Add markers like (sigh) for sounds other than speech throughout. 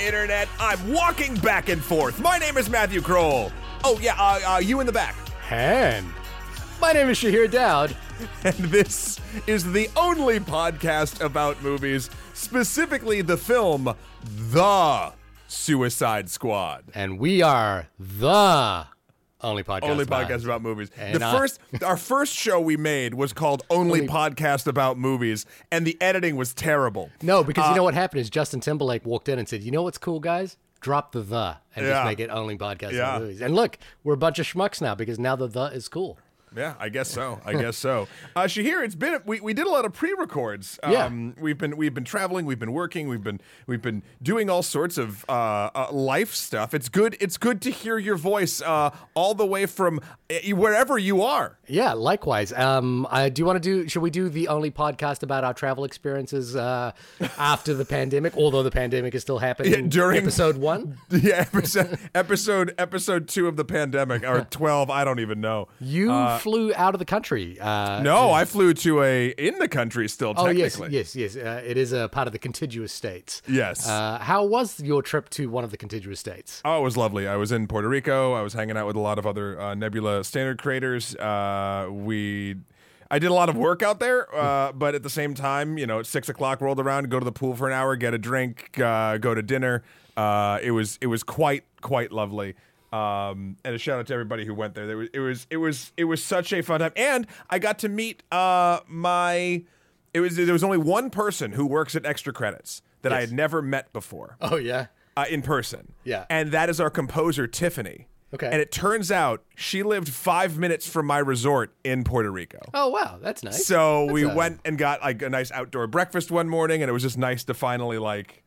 internet. I'm walking back and forth. My name is Matthew Kroll. Oh, yeah, uh, uh, you in the back. And my name is Shahir Daud. And this is the only podcast about movies, specifically the film The Suicide Squad. And we are the only podcast. Only about- podcast about movies. And the I- first, our first show we made was called Only, Only- Podcast About Movies, and the editing was terrible. No, because Uh, you know what happened is Justin Timberlake walked in and said, "You know what's cool, guys? Drop the the and Yeah. just make it only podcast Yeah. about movies." And look, we're a bunch of schmucks now because now the the is cool. Yeah, I guess so. I (laughs) guess so. Uh, Shahir, it's been we, we did a lot of pre-records. Yeah. Um, we've been we've been traveling, we've been working, we've been we've been doing all sorts of uh, uh, life stuff. It's good. It's good to hear your voice uh, all the way from uh, wherever you are. Yeah, likewise. Um, I do want to do. Should we do the only podcast about our travel experiences uh, after the pandemic? Although the pandemic is still happening Yeah, during- episode one. (laughs) Yeah, episode episode episode two of the pandemic or (laughs) twelve. I don't even know. You flew out of the country. Uh, No, I flew to a in the country still. Oh yes, Technically, yes, yes. Uh, it is a part of the contiguous states. Yes. Uh, how was your trip to one of the contiguous states? Oh, it was lovely. I was in Puerto Rico. I was hanging out with a lot of other uh, Nebula standard creators. Uh, we, I did a lot of work out there, uh, but at the same time, you know, six o'clock rolled around, go to the pool for an hour, get a drink, uh, go to dinner. Uh, it was it was quite quite lovely. Um, and a shout out to everybody who went there. There was, it was it was it was such a fun time, and I got to meet uh, my. It was there was only one person who works at Extra Credits that I had never met before Oh yeah. uh, in person. Yeah. And that is our composer, Tiffany. Okay. And it turns out she lived five minutes from my resort in Puerto Rico. Oh wow, that's nice. So we That's a- went and got like a nice outdoor breakfast one morning, and it was just nice to finally like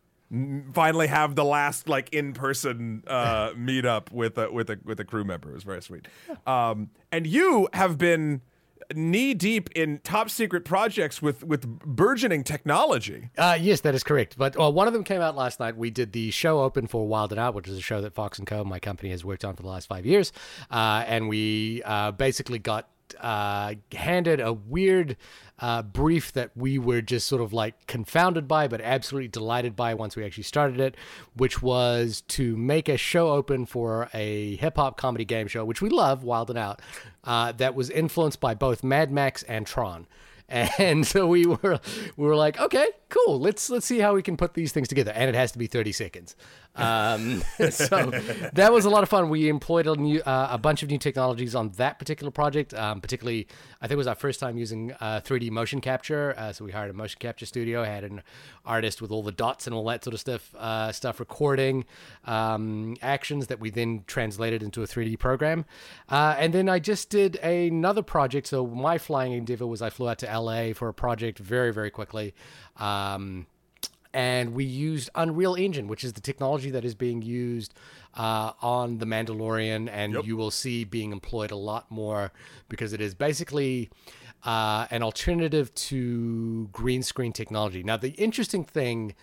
finally have the last like in person uh, (laughs) meet up with a with a with a crew member. It was very sweet. Um, and you have been knee deep in top secret projects with with burgeoning technology. Uh, yes, that is correct. But well, one of them came out last night. We did the show open for Wild and Out, which is a show that Fox and Co. My company has worked on for the last five years, uh, and we uh, basically got uh, handed a weird uh, brief that we were just sort of like confounded by, but absolutely delighted by once we actually started it, which was to make a show open for a hip hop comedy game show, which we love, Wild and Out, uh, that was influenced by both Mad Max and Tron. (laughs) And so we were we were like, okay, cool. Let's let's see how we can put these things together. And it has to be 30 seconds. Um, (laughs) so that was a lot of fun. We employed a new uh, a bunch of new technologies on that particular project. Um, particularly, I think it was our first time using uh, 3D motion capture. Uh, so we hired a motion capture studio, had an artist with all the dots and all that sort of stuff uh, stuff recording um, actions that we then translated into a 3D program. Uh, and then I just did another project. So my flying endeavor was I flew out to LA for a project very very quickly. Um, and we used Unreal Engine, which is the technology that is being used uh, on The Mandalorian, and you will see being employed a lot more because it is basically uh, an alternative to green screen technology. Now, the interesting thing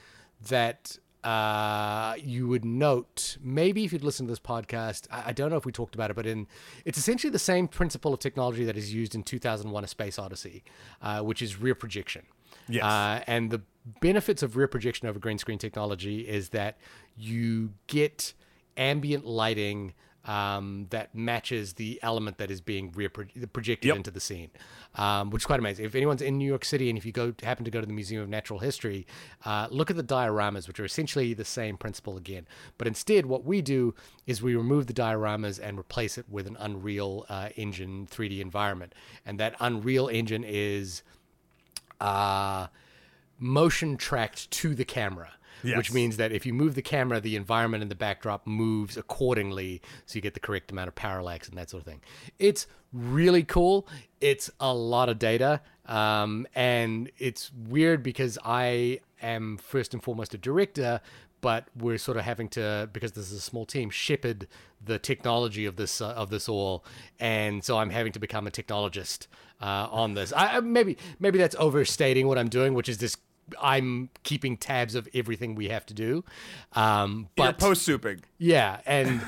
that uh, you would note, maybe if you'd listen to this podcast, I, I don't know if we talked about it, but in it's essentially the same principle of technology that is used in 2001: A Space Odyssey, uh, which is rear projection. Yes. Uh, and the benefits of rear projection over green screen technology is that you get ambient lighting um, that matches the element that is being rear pro- projected Yep. into the scene, um, which is quite amazing. If anyone's in New York City and if you go happen to go to the Museum of Natural History, uh, look at the dioramas, which are essentially the same principle again. But instead, what we do is we remove the dioramas and replace it with an Unreal uh, Engine 3D environment, and that Unreal Engine is uh, motion tracked to the camera. Yes. Which means that if you move the camera, the environment in the backdrop moves accordingly, so you get the correct amount of parallax and that sort of thing. It's really cool. It's a lot of data, um, and it's weird because I am first and foremost a director, but we're sort of having to because this is a small team shepherd the technology of this uh, of this all, and so I'm having to become a technologist uh, on this. I, I- maybe maybe that's overstating what I'm doing, which is this. I'm keeping tabs of everything we have to do, um, You're but post souping yeah, (laughs) and,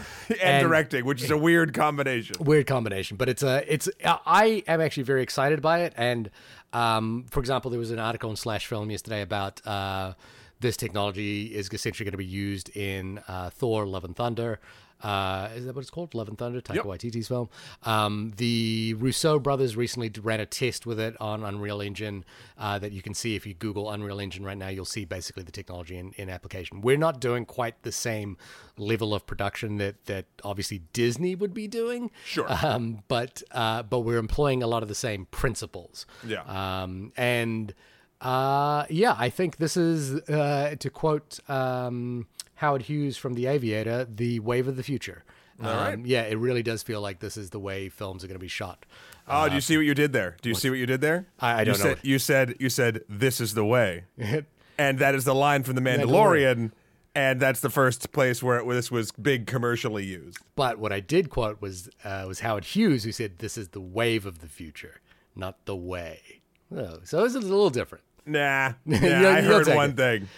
and, directing, which is a weird combination. weird combination but it's a it's i am actually very excited by it and um for example there was an article in slash film yesterday about uh this technology is essentially going to be used in uh, Thor: Love and Thunder. Uh, is that what it's called? Love and Thunder, Taika Yep. Waititi's film. Um, the Russo brothers recently ran a test with it on Unreal Engine uh, that you can see if you Google Unreal Engine right now. You'll see basically the technology in, in application. We're not doing quite the same level of production that that obviously Disney would be doing. Sure. (laughs) Um, but uh, but we're employing a lot of the same principles. Yeah. Um, and uh, yeah, I think this is uh, to quote um, Howard Hughes from The Aviator, the wave of the future. Um, right. Yeah, it really does feel like this is the way films are going to be shot. Oh, do you see what you did there? Do you see what you did there? I- I you don't know said, what- You said you said this is the way, (laughs) and that is the line from the Mandalorian, Mandalorian. and that's the first place where, it, where this was big commercially used. But what I did quote was uh, was Howard Hughes who said, "This is the wave of the future, not the way." Oh, so it's a little different. Nah, (laughs) nah You'll- I heard one it. thing.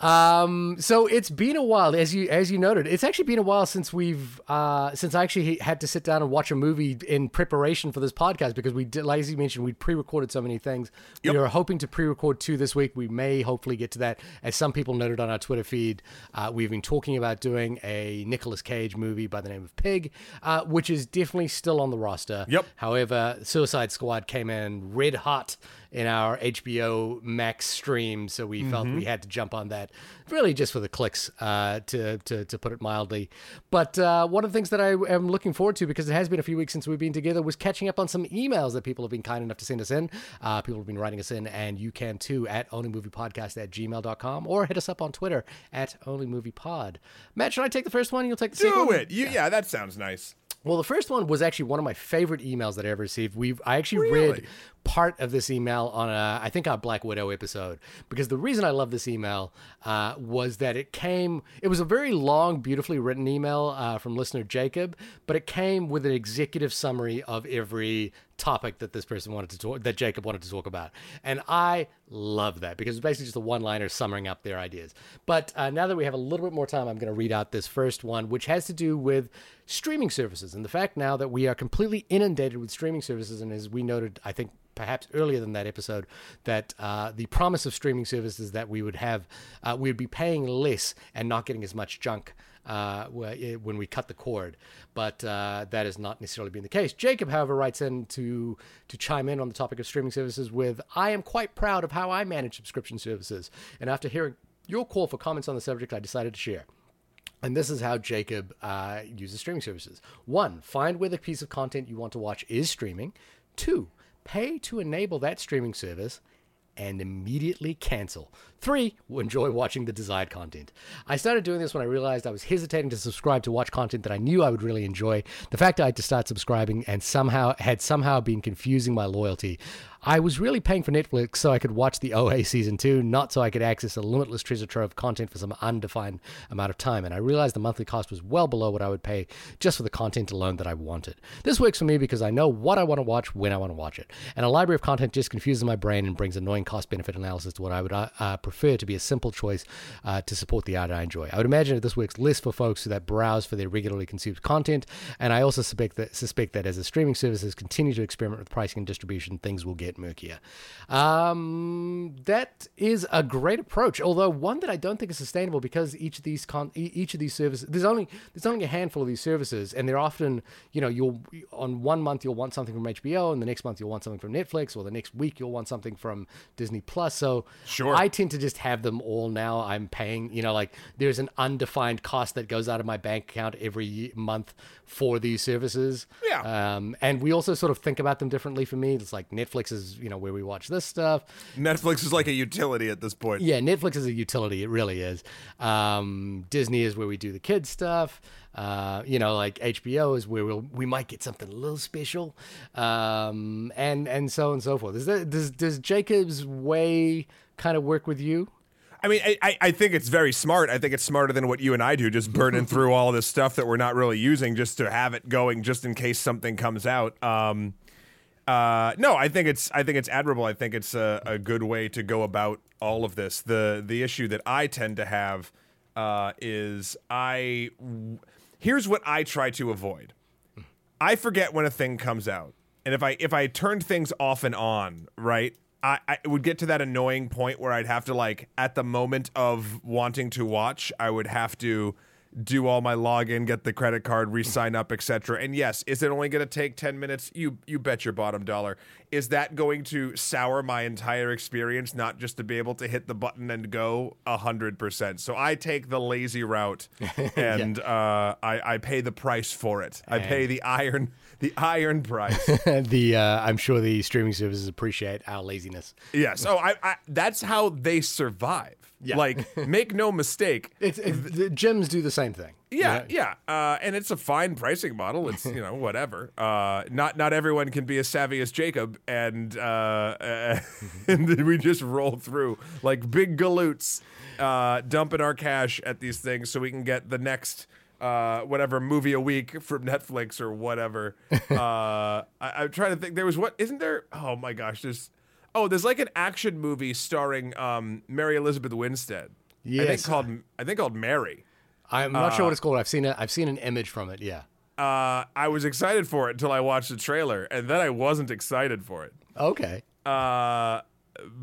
Um, so it's been a while, as you as you noted. It's actually been a while since we've uh, since I actually had to sit down and watch a movie in preparation for this podcast because we did, like as you mentioned, we pre-recorded so many things. Yep. We are hoping to pre-record two this week. We may hopefully get to that. As some people noted on our Twitter feed, uh, we've been talking about doing a Nicolas Cage movie by the name of Pig, uh, which is definitely still on the roster. Yep. However, Suicide Squad came in red hot in our HBO Max stream, so we felt we had to jump on that, really just for the clicks, uh, to, to to put it mildly. But uh, one of the things that I am looking forward to, because it has been a few weeks since we've been together, was catching up on some emails that people have been kind enough to send us in. Uh, people have been writing us in, and you can too at onlymoviepodcast at gmail.com or hit us up on Twitter at onlymoviepod. Matt, should I take the first one? You'll take the second Do one? it. You, yeah, that sounds nice. Well, the first one was actually one of my favorite emails that I ever received. We've I actually Really? read part of this email on a I think our Black Widow episode because the reason I love this email uh, was that it came. It was a very long, beautifully written email uh, from listener Jacob, but it came with an executive summary of every topic that this person wanted to talk that Jacob wanted to talk about, and I love that because it's basically just a one-liner summing up their ideas. But uh, now that we have a little bit more time, I'm going to read out this first one, which has to do with streaming services and the fact now that we are completely inundated with streaming services, and as we noted, I think perhaps earlier than that episode, that uh, the promise of streaming services that we would have, uh, we would be paying less and not getting as much junk uh, when we cut the cord. But uh, that has not necessarily been the case. Jacob, however, writes in to to chime in on the topic of streaming services with, "I am quite proud of how I manage subscription services, and after hearing your call for comments on the subject, I decided to share." And this is how Jacob uh, uses streaming services. One, find where the piece of content you want to watch is streaming. Two, pay to enable that streaming service and immediately cancel. Three, enjoy watching the desired content. I started doing this when I realized I was hesitating to subscribe to watch content that I knew I would really enjoy. The fact I had to start subscribing and somehow had somehow been confusing my loyalty. I was really paying for Netflix so I could watch the (laughs) OA season two, not so I could access a limitless treasure trove of content for some undefined amount of time. And I realized the monthly cost was well below what I would pay just for the content alone that I wanted. This works for me because I know what I want to watch when I want to watch it. And a library of content just confuses my brain and brings annoying cost benefit analysis to what I would uh, uh, prefer to be a simple choice uh, to support the art I enjoy. I would imagine that this works less for folks who that browse for their regularly consumed content. And I also suspect that, suspect that as the streaming services continue to experiment with pricing and distribution, things will get murkier. Um, that is a great approach, although one that I don't think is sustainable because each of these con- each of these services there's only there's only a handful of these services, and they're often you know you'll on one month you'll want something from HBO, and the next month you'll want something from Netflix, or the next week you'll want something from Disney Plus. So Sure. I tend to just have them all now. I'm paying you know like there's an undefined cost that goes out of my bank account every month for these services. Yeah. Um, and we also sort of think about them differently. For me, it's like Netflix is you know where we watch this stuff. Netflix is like a utility at this point. Yeah, Netflix is a utility. It really is. Um, Disney is where we do the kids stuff. Uh, you know, like HBO is where we'll, we might get something a little special, um, and and so on and so forth. Is that, does does Jacob's way kind of work with you? I mean, I, I- think it's very smart. I think it's smarter than what you and I do, just burning (laughs) through all this stuff that we're not really using just to have it going, just in case something comes out. Um, uh, no, I think it's I think it's admirable. I think it's a, a good way to go about all of this. The the issue that I tend to have uh, is I here's what I try to avoid. I forget when a thing comes out, and if I if I turned things off and on, right, I, I would get to that annoying point where I'd have to like at the moment of wanting to watch, I would have to do all my login, get the credit card, re-sign up, etc. And yes, is it only going to take 10 minutes? You you bet your bottom dollar. Is that going to sour my entire experience not just to be able to hit the button and go 100%. So I take the lazy route (laughs) and uh, I I pay the price for it. I pay the iron the iron price. (laughs) the uh, I'm sure the streaming services appreciate our laziness. yes. Oh, I, I that's how they survive. Yeah. Like (laughs) make no mistake, It's, it's the gyms do the same thing. Yeah, yeah, uh, and it's a fine pricing model. It's you know whatever. (laughs) Uh, not not everyone can be as savvy as Jacob, and uh, and we just roll through like big galoots, uh, dumping our cash at these things so we can get the next. Uh, whatever movie a week from Netflix or whatever. (laughs) uh, I, I'm trying to think. There was what? Isn't there? Oh my gosh! There's oh, there's like an action movie starring um, Mary Elizabeth Winstead. I think Yes. called I think called Mary. I'm not sure what it's called. I've seen it. I've seen an image from it. Yeah. uh, I was excited for it until I watched the trailer, and then I wasn't excited for it. Okay. Uh,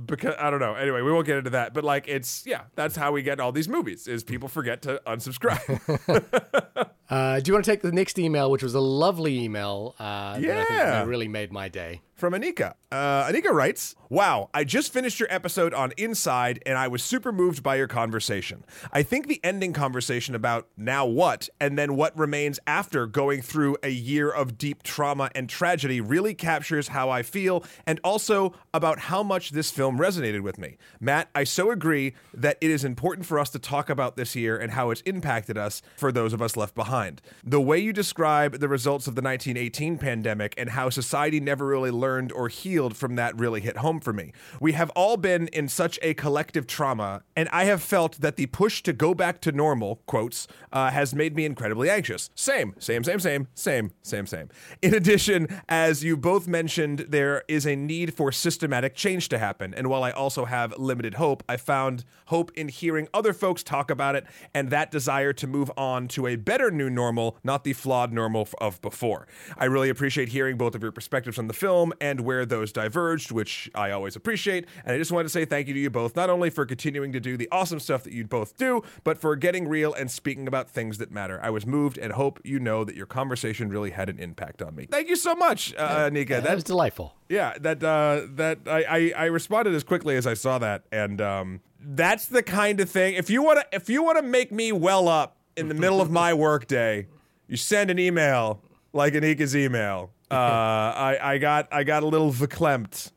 because I don't know. Anyway, we won't get into that. But like, it's yeah, that's how we get all these movies: is people forget to unsubscribe. (laughs) (laughs) Uh, do you want to take the next email, which was a lovely email? Uh, that I think Yeah. really made my day. From Anika. Uh, Anika writes, Wow, I just finished your episode on Inside and I was super moved by your conversation. I think the ending conversation about now what and then what remains after going through a year of deep trauma and tragedy really captures how I feel and also about how much this film resonated with me. Matt, I so agree that it is important for us to talk about this year and how it's impacted us for those of us left behind. The way you describe the results of the 1918 pandemic and how society never really learned or healed from that really hit home for me. We have all been in such a collective trauma, and I have felt that the push to go back to normal, quotes, uh, has made me incredibly anxious. Same, same, same, same, same, same, same. In addition, as you both mentioned, there is a need for systematic change to happen. And while I also have limited hope, I found hope in hearing other folks talk about it and that desire to move on to a better new normal, not the flawed normal of before. I really appreciate hearing both of your perspectives on the film and where those diverged, which I always appreciate. And I just wanted to say thank you to you both, not only for continuing to do the awesome stuff that you both do, but for getting real and speaking about things that matter. I was moved and hope you know that your conversation really had an impact on me. Thank you so much, uh, Nika. That was delightful. Yeah, that uh, that I, I I responded as quickly as I saw that, and um, that's the kind of thing. If you want to, if you want to make me well up in the middle of my (laughs) workday, you send an email like Anika's email. Uh, I I got I got a little verklempt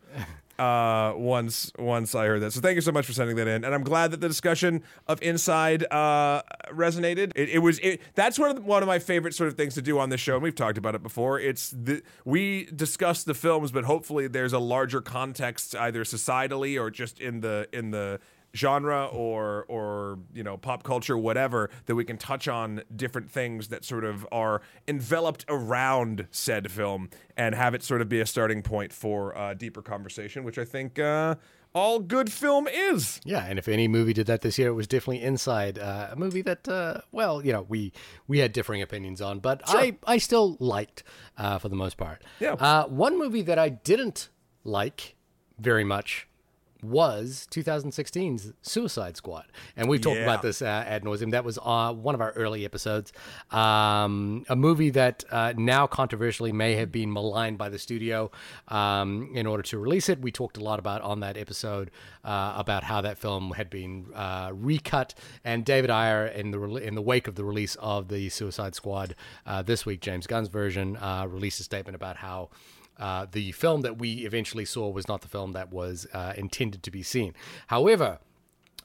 uh, once once I heard that. So thank you so much for sending that in, and I'm glad that the discussion of Inside uh, resonated. It, it was it, that's one of the, one of my favorite sort of things to do on this show, and we've talked about it before. It's the we discuss the films, but hopefully there's a larger context, either societally or just in the in the genre or or you know pop culture whatever that we can touch on different things that sort of are enveloped around said film and have it sort of be a starting point for uh, deeper conversation which i think uh, all good film is Yeah, and if any movie did that this year, it was definitely Inside, uh, a movie that, uh, well, you know, we we had differing opinions on, but I I still liked uh, for the most part. Yeah. Uh, one movie that I didn't like very much was 2016's Suicide Squad, and we've talked Yeah. about this uh, ad nauseum. That was uh, one of our early episodes. Um, a movie that uh, now controversially may have been maligned by the studio um, in order to release it. We talked a lot about on that episode uh, about how that film had been uh, recut, and David Ayer in the rel- in the wake of the release of the Suicide Squad uh, this week, James Gunn's version uh, released a statement about how. Uh, the film that we eventually saw was not the film that was uh, intended to be seen. However,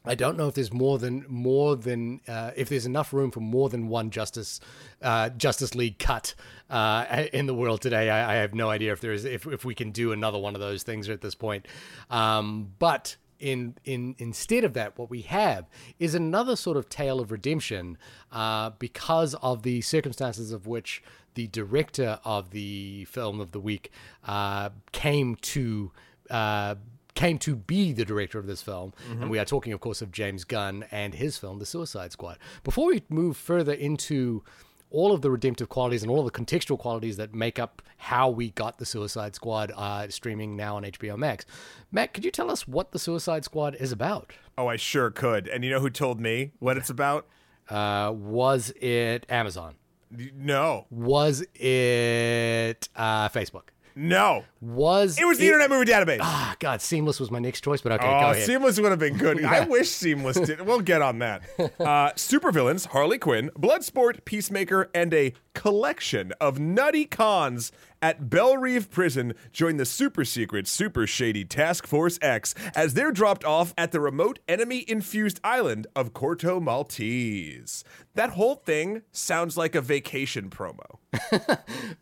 I don't know if there's more than more than uh, if there's enough room for more than one Justice uh, Justice League cut uh, in the world today. I, I have no idea if there is if if we can do another one of those things at this point. Um, but in in instead of that, what we have is another sort of tale of redemption uh, because of the circumstances of which the director of the film of the week uh, came to. Uh, came to be the director of this film. And we are talking, of course, of James Gunn and his film, The Suicide Squad. Before we move further into all of the redemptive qualities and all of the contextual qualities that make up how we got the Suicide Squad uh, streaming now on HBO Max. Matt, could you tell us what the Suicide Squad is about? Oh, I sure could. And you know who told me what it's about? Uh, was it Amazon? No. Was it uh, Facebook? No. Was It was the Internet Movie Database. Ah, God, Seamless was my next choice, but okay, Oh. Seamless would have been good. (laughs) I wish Seamless did. We'll get on that. (laughs) Uh, supervillains Harley Quinn, Bloodsport, Peacemaker, and a collection of nutty cons at Belle Reve Prison join the super secret, super shady Task Force X as they're dropped off at the remote enemy infused island of Corto Maltese. That whole thing sounds like a vacation promo.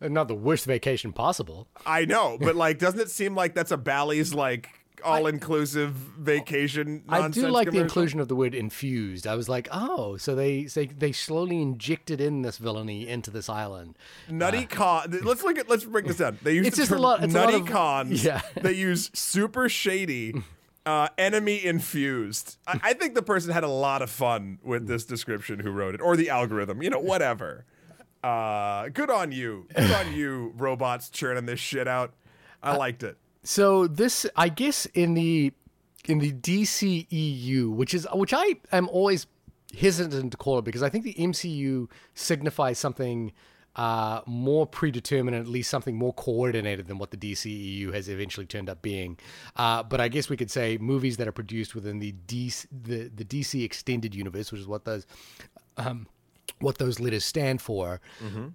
(laughs) Not the worst vacation possible. I know, but like, doesn't it seem like that's a Bally's like all inclusive vacation? I do like the inclusion of the word infused. I was like, oh, so they they, they slowly injected in this villainy into this island. Nutty con. Let's look at. Let's break this down. They (laughs) use It's the just a term lot- it's a lot nutty of- cons. (laughs) Yeah. They use super shady, (laughs) uh, enemy infused. I, I think the person had a lot of fun with this description who wrote it, or the algorithm. You know, whatever. Uh, good on you. Good on you, robots churning this shit out. I liked it. So this, I guess, in the in the DCEU, which is which I am always hesitant to call it because I think the MCU signifies something uh, more predetermined, at least something more coordinated than what the DCEU has eventually turned up being. Uh, but I guess we could say movies that are produced within the DC, the the DC extended universe, which is what those um, what those letters stand for.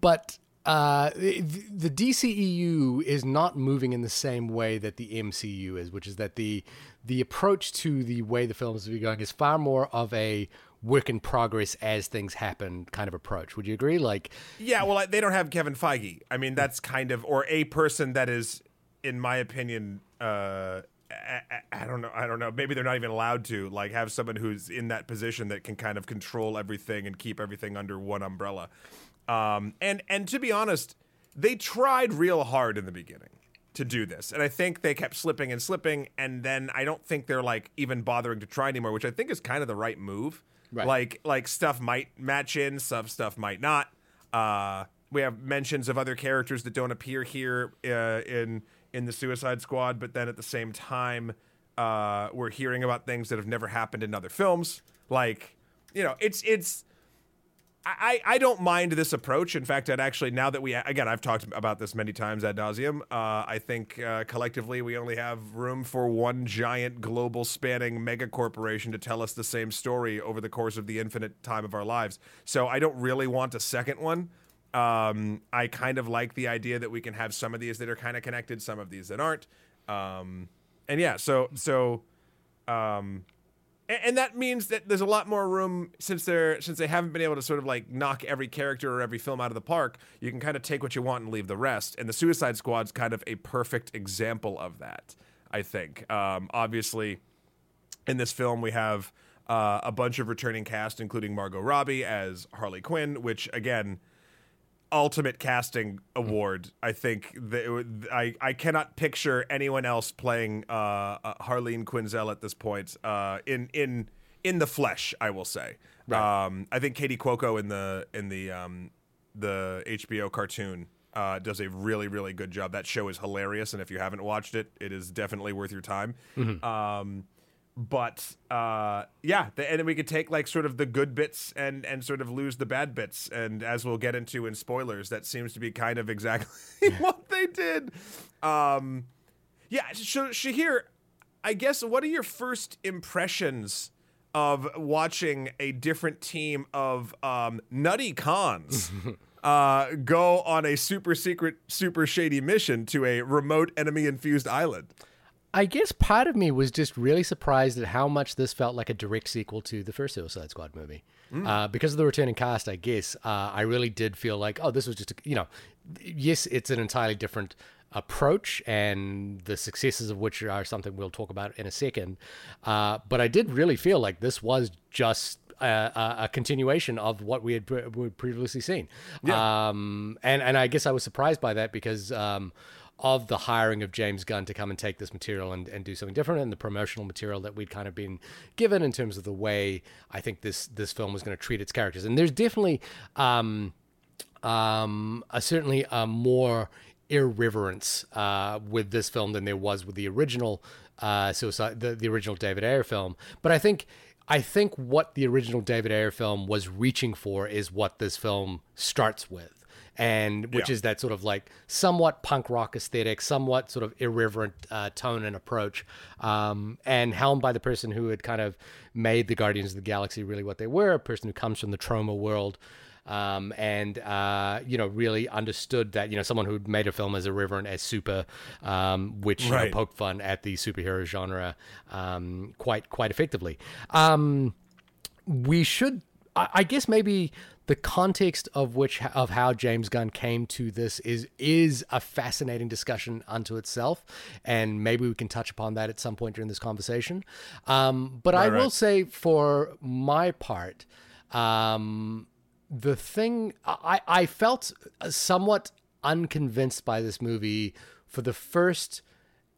But uh, the, DCEU is not moving in the same way that the MCU is, which is that the the approach to the way the films are going is far more of a work in progress as things happen kind of approach. Would you agree? Like, Yeah, well, they don't have Kevin Feige. I mean, that's kind of, or a person that is, in my opinion, uh, I- I don't know. I don't know. Maybe they're not even allowed to like have someone who's in that position that can kind of control everything and keep everything under one umbrella. Um, and and to be honest, they tried real hard in the beginning to do this, and I think they kept slipping and slipping, and then I don't think they're like even bothering to try anymore, which I think is kind of the right move. Right. Like like stuff might match in, some stuff might not. Uh, we have mentions of other characters that don't appear here uh, in in the Suicide Squad, but then at the same time, uh, we're hearing about things that have never happened in other films. Like, you know, it's it's. I, I don't mind this approach. In fact, I'd actually now that we again I've talked about this many times ad nauseum. Uh, I think uh, collectively we only have room for one giant global spanning mega corporation to tell us the same story over the course of the infinite time of our lives. So I don't really want a second one. Um, I kind of like the idea that we can have some of these that are kind of connected, some of these that aren't. Um, and yeah, so so um, and, that means that there's a lot more room since they're since they haven't been able to sort of like knock every character or every film out of the park. You can kind of take what you want and leave the rest. And the Suicide Squad's kind of a perfect example of that. I think. Um, obviously, in this film we have uh, a bunch of returning cast, including Margot Robbie as Harley Quinn, which again ultimate casting award. I think that I I cannot picture anyone else playing uh, uh, Harleen Quinzel at this point uh, in in in the flesh. I will say. Um, I think Kaley Cuoco in the in the um, the HBO cartoon. Uh, does a really really good job. That show is hilarious, and if you haven't watched it, it is definitely worth your time. Um, but uh, yeah, the, and then we could take like sort of the good bits and and sort of lose the bad bits. And as we'll get into in spoilers, that seems to be kind of exactly (laughs) what they did. Um, yeah, so Shahir, I guess what are your first impressions of watching a different team of um, nutty cons? (laughs) Uh, go on a super secret, super shady mission to a remote enemy infused island. I guess part of me was just really surprised at how much this felt like a direct sequel to the first Suicide Squad movie. Uh, because of the returning cast, I guess, uh, I really did feel like, oh, this was just, a, you know, yes, it's an entirely different approach, and the successes of which are something we'll talk about in a second. Uh, but I did really feel like this was just a, a, continuation of what we had pre- previously seen. Um, and, and I guess I was surprised by that because um, of the hiring of James Gunn to come and take this material and, and do something different and the promotional material that we'd kind of been given in terms of the way I think this this film was going to treat its characters. And there's definitely um, um, a, certainly a more irreverence uh, with this film than there was with the original uh, Suicide, the, the original David Ayer film. But I think I think what the original David Ayer film was reaching for is what this film starts with. And which Yeah. is that sort of like somewhat punk rock aesthetic, somewhat sort of irreverent uh, tone and approach, um, and helmed by the person who had kind of made the Guardians of the Galaxy really what they were, a person who comes from the Troma world, um, and uh, you know really understood that you know someone who'd made a film as irreverent as Super, um, which you know, poked fun at the superhero genre um, quite quite effectively. Um, we should, I, I guess, maybe the context of which of how James Gunn came to this is is a fascinating discussion unto itself, and maybe we can touch upon that at some point during this conversation. Um, but I will right. say, for my part, um, the thing I, I felt somewhat unconvinced by this movie for the first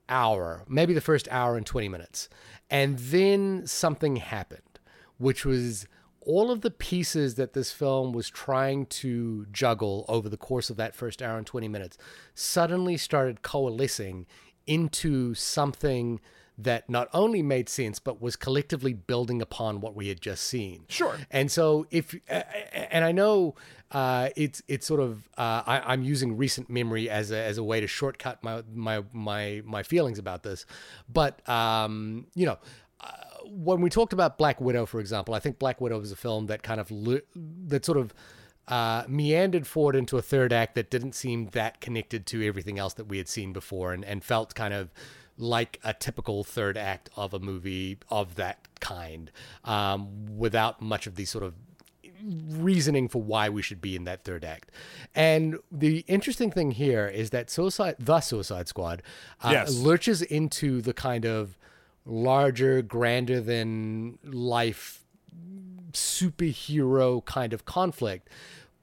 hour, maybe the first hour and 20 minutes. And then something happened, which was all of the pieces that this film was trying to juggle over the course of that first hour and 20 minutes suddenly started coalescing into something that not only made sense but was collectively building upon what we had just seen. Sure. And so if and I know uh, it's it's sort of uh, I, I'm using recent memory as a as a way to shortcut my my my my feelings about this, but um, you know. When we talked about Black Widow, for example, I think Black Widow was a film that kind of that sort of uh, meandered forward into a third act that didn't seem that connected to everything else that we had seen before, and, and felt kind of like a typical third act of a movie of that kind, um, without much of the sort of reasoning for why we should be in that third act. And the interesting thing here is that Suicide, the Suicide Squad, uh, Yes. lurches into the kind of larger, grander than life superhero kind of conflict,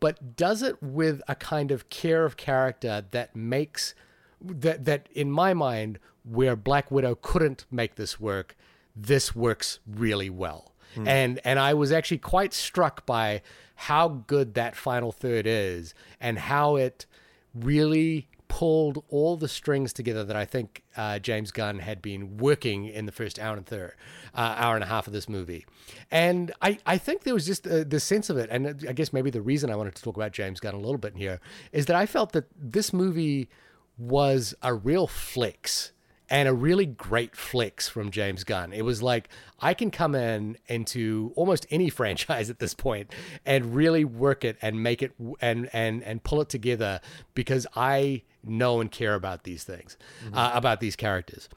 but does it with a kind of care of character that makes that that in my mind, where Black Widow couldn't make this work, this works really well. Hmm. And and I was actually quite struck by how good that final third is and how it really pulled all the strings together that I think uh, James Gunn had been working in the first hour and third, uh, hour and a half of this movie, and I, I think there was just uh, the sense of it, and I guess maybe the reason I wanted to talk about James Gunn a little bit here is that I felt that this movie was a real flex and a really great flex from James Gunn. It was like I can come in into almost any (laughs) franchise at this point and really work it and make it and and and pull it together because I know and care about these things, uh, about these characters.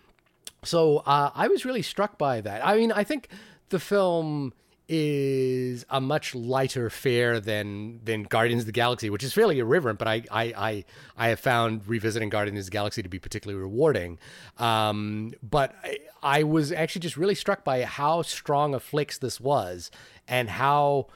So uh, I was really struck by that. I mean, I think the film is a much lighter fare than than Guardians of the Galaxy, which is fairly irreverent, but I I I, I have found revisiting Guardians of the Galaxy to be particularly rewarding. Um, but I, I was actually just really struck by how strong a flex this was, and how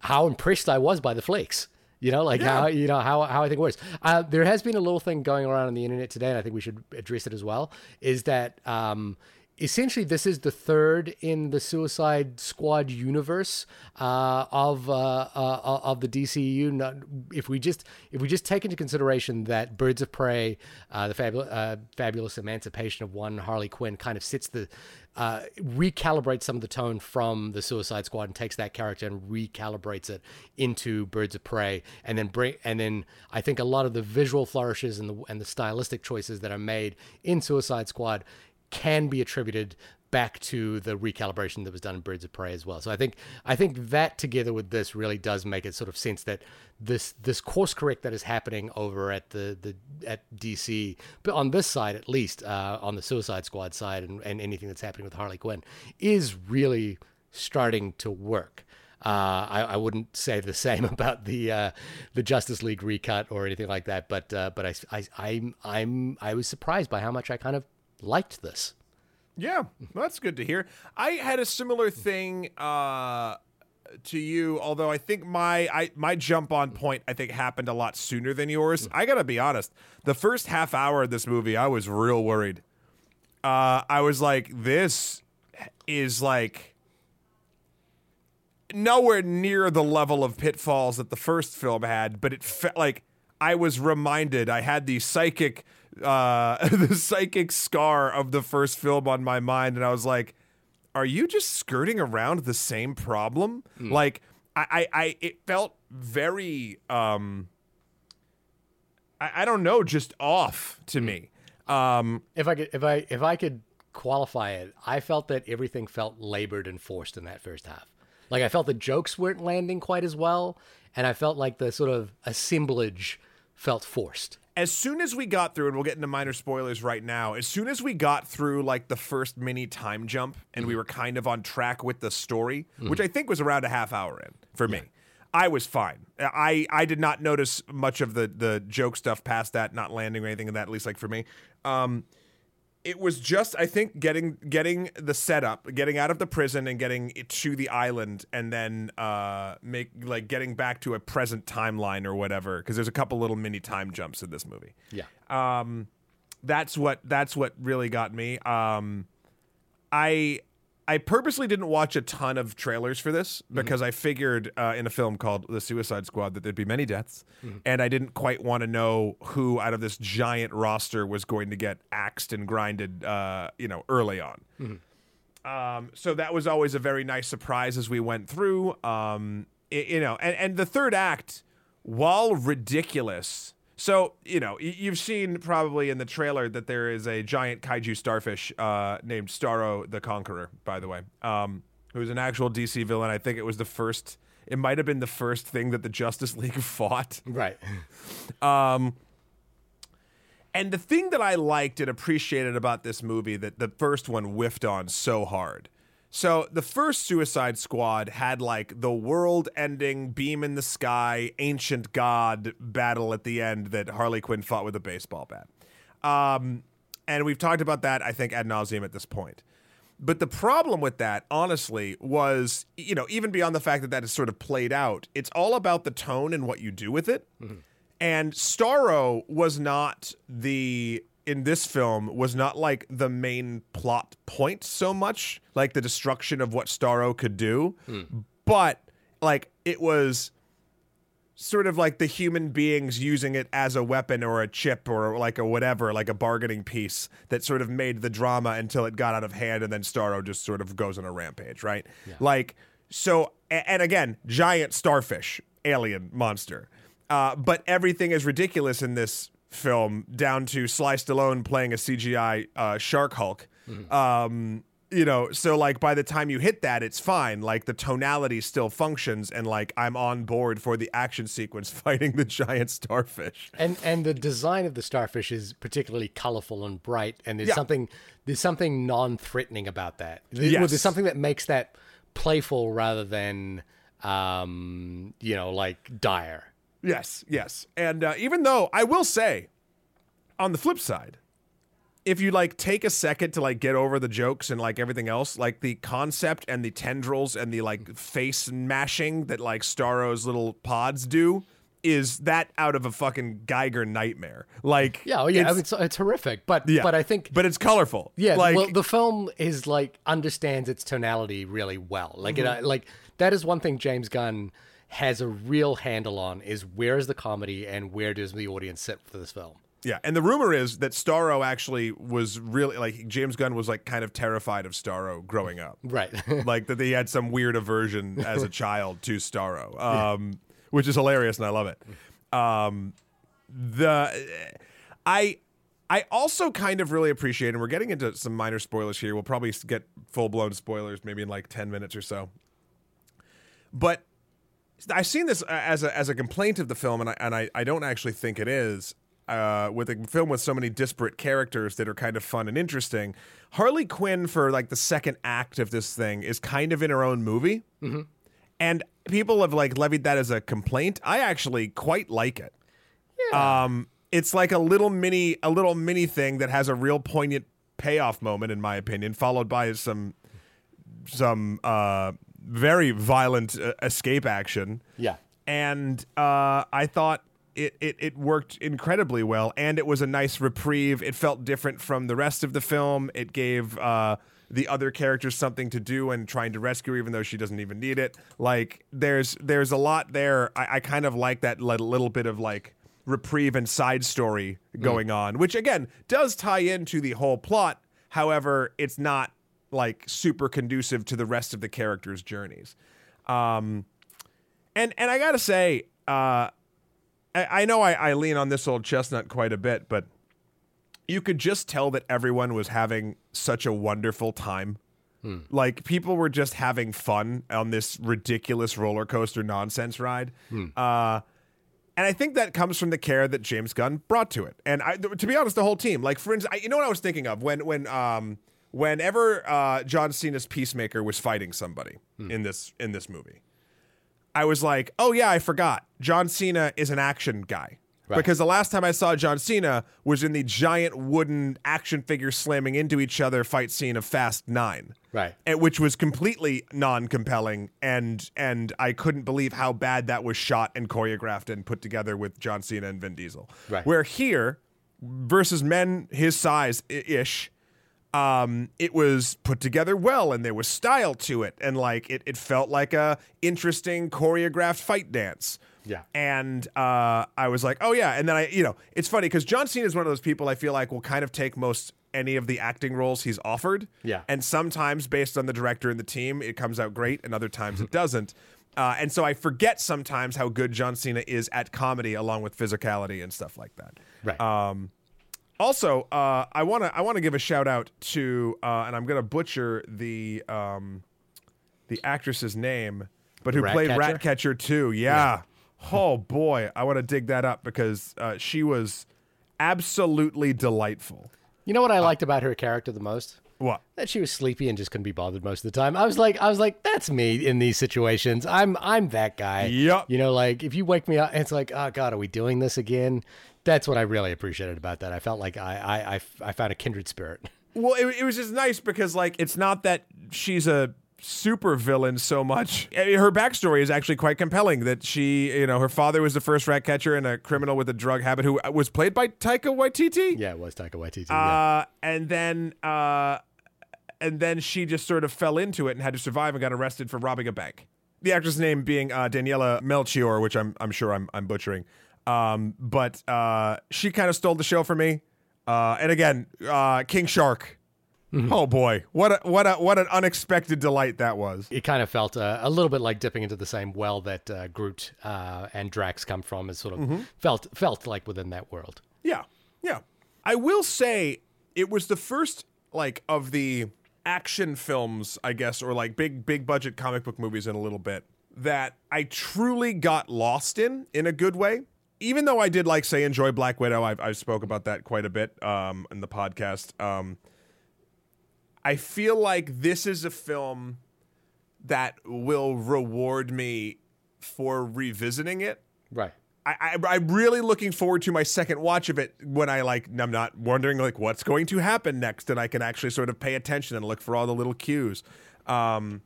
how impressed I was by the flex. You know, like how you know how how I think it works. Uh, there has been a little thing going around on the internet today, and I think we should address it as well. Is that um, essentially this is the third in the Suicide Squad universe uh, of uh, uh, of the DCU. Not, if we just if we just take into consideration that Birds of Prey, uh, the fabulous uh, fabulous emancipation of one Harley Quinn, kind of sits the uh, recalibrates some of the tone from the Suicide Squad and takes that character and recalibrates it into Birds of Prey, and then bring and then I think a lot of the visual flourishes and the and the stylistic choices that are made in Suicide Squad can be attributed back to the recalibration that was done in Birds of Prey as well. So I think I think that together with this really does make it sort of sense that this this course correct that is happening over at the the at DC, but on this side at least, uh, on the Suicide Squad side and, and anything that's happening with Harley Quinn is really starting to work. Uh, I, I wouldn't say the same (laughs) about the uh, the Justice League recut or anything like that, but uh, but I, I I'm I'm I was surprised by how much I kind of liked this. Yeah, that's good to hear. I had a similar thing uh, to you, although I think my I, my jump on point I think happened a lot sooner than yours. I gotta be honest. The first half hour of this movie, I was real worried. Uh, I was like, this is like nowhere near the level of pitfalls that the first film had, but it felt like I was reminded I had the psychic uh (laughs) the psychic scar of the first film on my mind and I was like are you just skirting around the same problem? Like I, I I it felt very um I, I don't know, just off to me. Um If I could, if I, if I could qualify it, I felt that everything felt labored and forced in that first half. Like I felt the jokes weren't landing quite as well, and I felt like the sort of assemblage felt forced. As soon as we got through, and we'll get into minor spoilers right now, as soon as we got through like the first mini time jump and we were kind of on track with the story, which I think was around a half hour in for me, I was fine. I, I did not notice much of the, the joke stuff past that, not landing or anything of that, at least like for me. Um, it was just I think getting getting the setup, getting out of the prison and getting it to the island, and then uh, make like getting back to a present timeline or whatever. Because there's a couple little mini time jumps in this movie. Yeah. Um, that's what that's what really got me. Um, I I purposely didn't watch a ton of trailers for this because I figured uh, in a film called The Suicide Squad that there'd be many deaths, and I didn't quite want to know who out of this giant roster was going to get axed and grinded, uh, you know, early on. Um, so that was always a very nice surprise as we went through. Um, i- you know, and, and the third act, while ridiculous, so you know, you've seen probably in the trailer that there is a giant kaiju starfish uh, named Starro the Conqueror, by the way, um, who's an actual DC villain. I think it was the first. It might have been the first thing that the Justice (laughs) League fought. Right. And the thing that I liked and appreciated about this movie that the first one whiffed on so hard. So the first Suicide Squad had like the world-ending beam in the sky, ancient god battle at the end that Harley Quinn fought with a baseball bat. Um, and we've talked about that, I think, ad nauseum at this point. But the problem with that, honestly, was, you know, even beyond the fact that that is sort of played out, it's all about the tone and what you do with it. And Starro was not the in this film was not like the main plot point so much, like the destruction of what Starro could do, but like it was sort of like the human beings using it as a weapon or a chip or like a whatever, like a bargaining piece that sort of made the drama until it got out of hand and then Starro just sort of goes on a rampage, right? Like, so, and again, giant starfish, alien monster. Uh, but everything is ridiculous in this film, down to Sly Stallone playing a CGI uh, Shark Hulk. Um, you know, so like by the time you hit that, it's fine. Like the tonality still functions, and like I'm on board for the action sequence (laughs) fighting the giant starfish. And and the design of the starfish is particularly colorful and bright, and there's Yeah. something there's something non-threatening about that. There- Yes. There's something that makes that playful rather than um, you know like dire. Yes, yes. And uh, even though I will say, on the flip side, if you like take a second to like get over the jokes and like everything else, like the concept and the tendrils and the like face mashing that like Starro's little pods do is that out of a fucking Giger nightmare. Like Yeah, oh yeah, I it's- mean, it's, it's horrific, but yeah, but I think but it's colorful. Yeah, like well, the film is like understands its tonality really well. Like, it, uh, like that is one thing James Gunn has a real handle on is where is the comedy and where does the audience sit for this film. Yeah, and the rumor is that Starro actually was really like James Gunn was like kind of terrified of Starro growing up. Right. (laughs) like that he had some weird aversion as a child to Starro, (laughs) um, which is hilarious and I love it. Um, the I I also kind of really appreciate, and we're getting into some minor spoilers here. We'll probably get full blown spoilers maybe in like ten minutes or so. But I've seen this as a as a complaint of the film, and I and I, I don't actually think it is. Uh, with a film with so many disparate characters that are kind of fun and interesting, Harley Quinn for like the second act of this thing is kind of in her own movie, and people have like levied that as a complaint. I actually quite like it. Um, it's like a little mini a little mini thing that has a real poignant payoff moment, in my opinion, followed by some some uh, very violent uh, escape action yeah. and uh, I thought it, it it worked incredibly well, and it was a nice reprieve. It felt different from the rest of the film. It gave uh, the other characters something to do and trying to rescue even though she doesn't even need it. Like there's there's a lot there. I, I kind of like that little bit of like reprieve and side story going on, which again does tie into the whole plot. However, it's not like super conducive to the rest of the characters' journeys. Um, and and I gotta say, uh, I, I know I, I lean on this old chestnut quite a bit, but you could just tell that everyone was having such a wonderful time. Like people were just having fun on this ridiculous roller coaster nonsense ride. Uh, and I think that comes from the care that James Gunn brought to it. And I, to be honest, the whole team, like for instance, I, you know what I was thinking of when when um whenever uh, John Cena's Peacemaker was fighting somebody in this in this movie, I was like, oh yeah, I forgot. John Cena is an action guy. Right. Because the last time I saw John Cena was in the giant wooden action figure slamming into each other fight scene of Fast Nine Right. and- which was completely non-compelling and and I couldn't believe how bad that was shot and choreographed and put together with John Cena and Vin Diesel. Right. Where here versus men his size ish um it was put together well and there was style to it and like it, it felt like a interesting choreographed fight dance Yeah. and uh, I was like, oh yeah. And then I, you know, it's funny because John Cena is one of those people I feel like will kind of take most any of the acting roles he's offered. Yeah. And sometimes based on the director and the team, it comes out great, and other times it (laughs) doesn't. Uh, and so I forget sometimes how good John Cena is at comedy, along with physicality and stuff like that. Right. Um, also, uh, I want to I want to give a shout out to, uh, and I'm gonna butcher the um, the actress's name, but who played Ratcatcher? Ratcatcher too. Yeah. Oh boy, I want to dig that up because uh, she was absolutely delightful. you know what I liked about her character the most? What? That she was sleepy and just couldn't be bothered most of the time. I was like, I was like, that's me in these situations. I'm, I'm that guy. Yup. You know, like if you wake me up, it's like, oh God, are we doing this again? That's what I really appreciated about that. I felt like I, I, I, I found a kindred spirit. (laughs) Well, it, it was just nice because like it's not that she's a super villain so much. I mean, her backstory is actually quite compelling. That she, you know, her father was the first rat catcher and a criminal with a drug habit who was played by Taika Waititi. Yeah, it was Taika Waititi. yeah. Uh, and then uh, and then she just sort of fell into it and had to survive and got arrested for robbing a bank. The actress' name being uh, Daniela Melchior, which I'm I'm sure I'm I'm butchering. Um, but uh, she kind of stole the show for me. Uh, and again, uh, King Shark. Oh boy, what a, what a, what an unexpected delight that was. It kind of felt uh, a little bit like dipping into the same well that uh, Groot uh, and Drax come from. It sort of felt felt like within that world. Yeah, yeah. I will say it was the first like of the action films, I guess, or like big big budget comic book movies in a little bit that I truly got lost in in a good way. Even though I did like say enjoy Black Widow, I've I've spoke about that quite a bit um, in the podcast. Um, I feel like this is a film that will reward me for revisiting it Right. I, I, I'm really looking forward to my second watch of it when I like I'm not wondering like what's going to happen next and I can actually sort of pay attention and look for all the little cues. Um,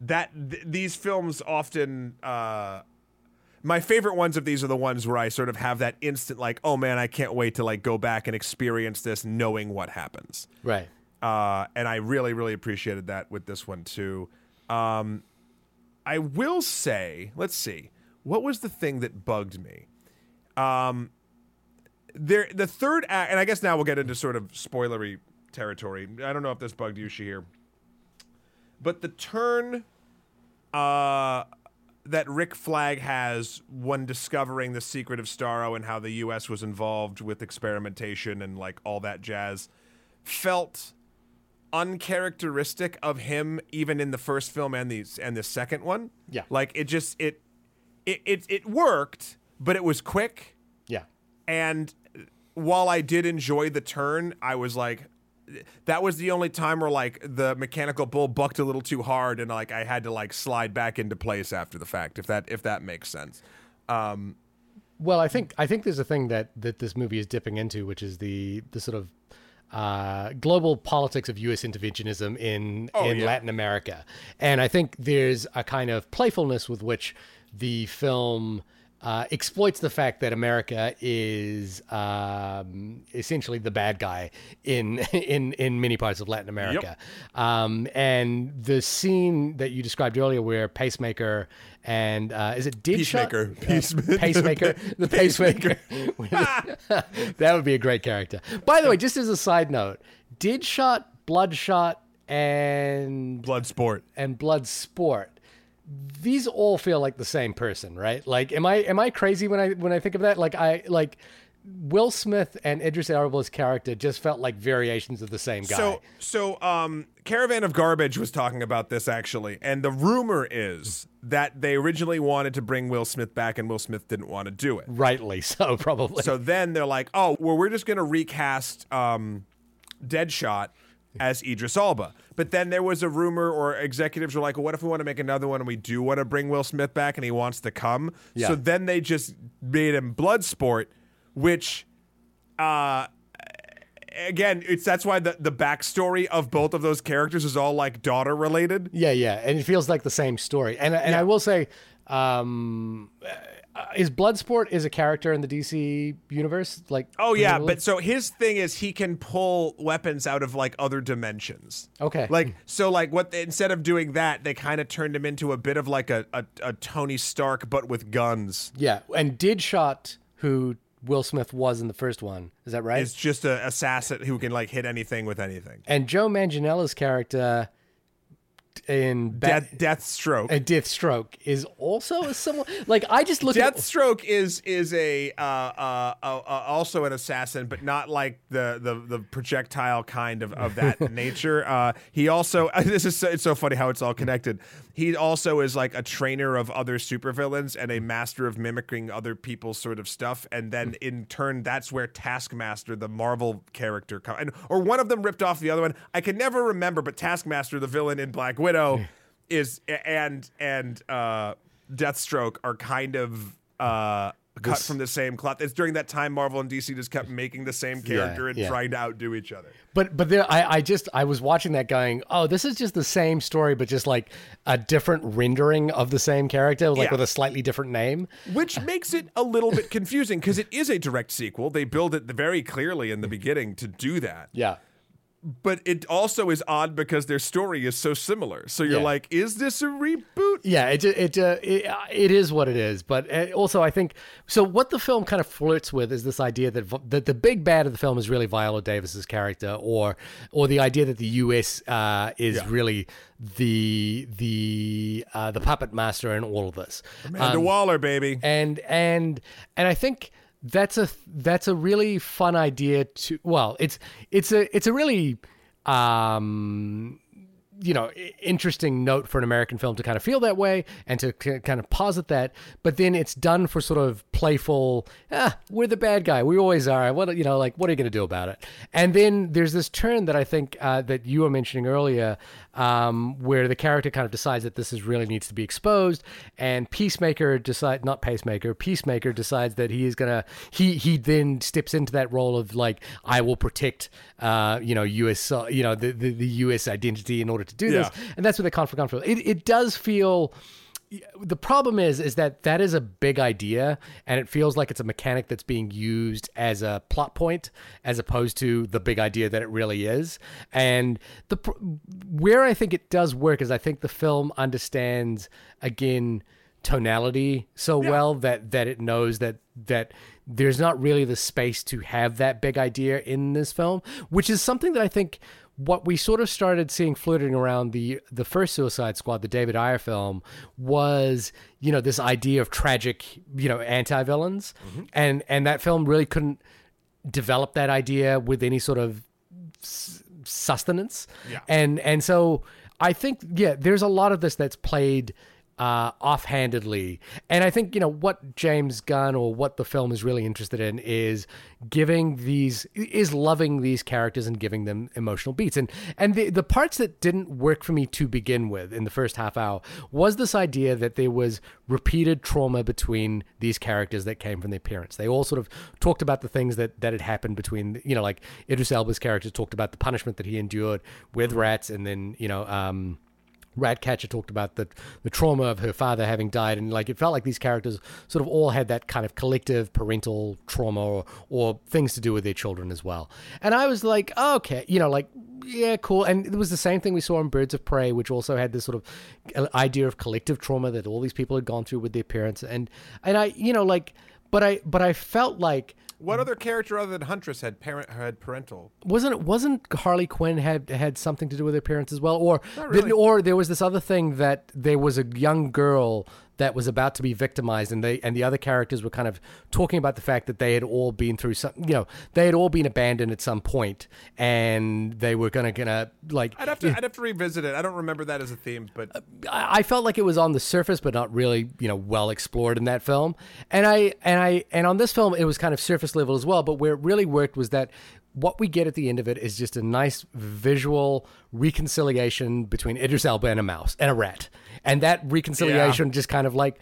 that th- these films often uh, my favorite ones of these are the ones where I sort of have that instant like oh man I can't wait to like go back and experience this knowing what happens Right. uh, and I really, really appreciated that with this one too. Um, I will say, let's see, what was the thing that bugged me? Um, there, the third act, and I guess now we'll get into sort of spoilery territory. I don't know if this bugged you, Shahir, but the turn uh, that Rick Flag has when discovering the secret of Starro and how the U.S. was involved with experimentation and like all that jazz felt uncharacteristic of him even in the first film and the and the second one. Yeah. Like it just it it it, it worked, but it was quick Yeah. and while I did enjoy the turn, I was like that was the only time where like the mechanical bull bucked a little too hard and like I had to like slide back into place after the fact if that if that makes sense. Um Well, I think I think there's a thing that that this movie is dipping into, which is the the sort of uh, global politics of U.S. interventionism in Oh, in yeah. Latin America, and I think there's a kind of playfulness with which the film uh, exploits the fact that America is um, essentially the bad guy in (laughs) in in many parts of Latin America. Um, and the scene that you described earlier, where Pacemaker and uh, is it Deadshot? Peacemaker. Uh, Peacemaker. pacemaker, the (laughs) pacemaker. (laughs) that would be a great character. By the way, just as a side note, Deadshot, Bloodshot, and Blood sport. and Blood Sport. These all feel like the same person, right? Like, am I am I crazy when I when I think of that? Like, I like Will Smith and Idris Elba's character just felt like variations of the same guy. So, so um, Caravan of Garbage was talking about this actually, and the rumor is that they originally wanted to bring Will Smith back, and Will Smith didn't want to do it. Rightly so, probably. So then they're like, "Oh, well, we're just going to recast um, Deadshot as Idris Elba." But then there was a rumor, or executives were like, "Well, what if we want to make another one, and we do want to bring Will Smith back, and he wants to come?" Yeah. So then they just made him Bloodsport, which. Uh, Again, it's that's why the, the backstory of both of those characters is all like daughter related. Yeah, yeah, and it feels like the same story. And and I will say, um, uh, Uh, is Bloodsport is a character in the DC universe? Like, Oh yeah, but so his thing is he can pull weapons out of like other dimensions. Okay. Like so like what they, instead of doing that, they kind of turned him into a bit of like a, a, a Tony Stark but with guns. yeah, and Deadshot, who Will Smith was in the first one, is that right? It's just a assassin who can like hit anything with anything. and Joe Manganiello's character in Bat- Death Deathstroke. and Deathstroke is also a similar. Like, I just look at Deathstroke is is a uh, uh, uh, uh, also an assassin, but not like the the, the projectile kind of, of that (laughs) nature. Uh, he also (laughs) this is so, it's so funny how it's all connected. He also is like a trainer of other supervillains and a master of mimicking other people's sort of stuff. And then in turn, that's where Taskmaster, the Marvel character, and or one of them ripped off the other one. I can never remember, but Taskmaster, the villain in Black Widow, is and and uh, Deathstroke are kind of uh, cut This- from the same cloth. It's during that time Marvel and DC just kept making the same character and yeah. trying to outdo each other. But but there, I, I just I was watching that going, oh, this is just the same story, but just like a different rendering of the same character, like Yeah. with a slightly different name. Which makes it a little bit confusing because it is a direct sequel. They build it very clearly in the beginning to do that. Yeah. But it also is odd because their story is so similar. So you're Yeah. like, is this a reboot? Yeah, it it uh, it, it is what it is, but uh, also I think so. What the film kind of flirts with is this idea that that the big bad of the film is really Viola Davis's character, or or the idea that the U.S. Uh, is really the the uh, the puppet master in all of this. Amanda Waller, baby. and and and I think that's a that's a really fun idea to well it's it's a it's a really um you know interesting note for an American film to kind of feel that way and to kind of posit that. But then it's done for sort of playful ah we're the bad guy. We always are. What you know like what are you going to do about it? And then there's this turn that I think uh, that you were mentioning earlier um, where the character kind of decides that this is really needs to be exposed and peacemaker decide not pacemaker peacemaker decides that he is gonna he he then steps into that role of like i will protect uh you know us uh, you know the, the the us identity in order to do this. And that's where the conflict comes from. It, it does feel the problem is is that that is a big idea and it feels like it's a mechanic that's being used as a plot point as opposed to the big idea that it really is. And the where i think it does work is i think the film understands again tonality so well that that it knows that that there's not really the space to have that big idea in this film which is something that i think what we sort of started seeing floating around the the first Suicide Squad, the David Ayer film, was you know this idea of tragic you know anti villains, mm-hmm. and and that film really couldn't develop that idea with any sort of s- sustenance. Yeah. And and so I think yeah, there's a lot of this that's played uh, offhandedly, and I think you know what James Gunn or what the film is really interested in is giving these is loving these characters and giving them emotional beats, and and the the parts that didn't work for me to begin with in the first half hour was this idea that there was repeated trauma between these characters that came from their parents. They all sort of talked about the things that that had happened between you know like Idris Elba's character talked about the punishment that he endured with rats, and then you know. um Ratcatcher talked about the the trauma of her father having died, and like it felt like these characters sort of all had that kind of collective parental trauma or or things to do with their children as well. And I was like, oh, okay, you know, like yeah, cool. And it was the same thing we saw in Birds of Prey, which also had this sort of uh, idea of collective trauma that all these people had gone through with their parents, and and I, you know, like, but I but I felt like What other character other than Huntress had parent had parental? wasn't it wasn't Harley Quinn had had something to do with her parents as well, or really. or there was this other thing that there was a young girl that was about to be victimized, and they and the other characters were kind of talking about the fact that they had all been through some, you know, they had all been abandoned at some point, and they were gonna gonna like. I'd have to eh I'd have to revisit it. I don't remember that as a theme, but uh, I I felt like it was on the surface, but not really, you know, well explored in that film. And I and I and on this film, it was kind of surface level as well. But where it really worked was that what we get at the end of it is just a nice visual reconciliation between Idris Elba and a mouse and a rat, and that reconciliation just kind of like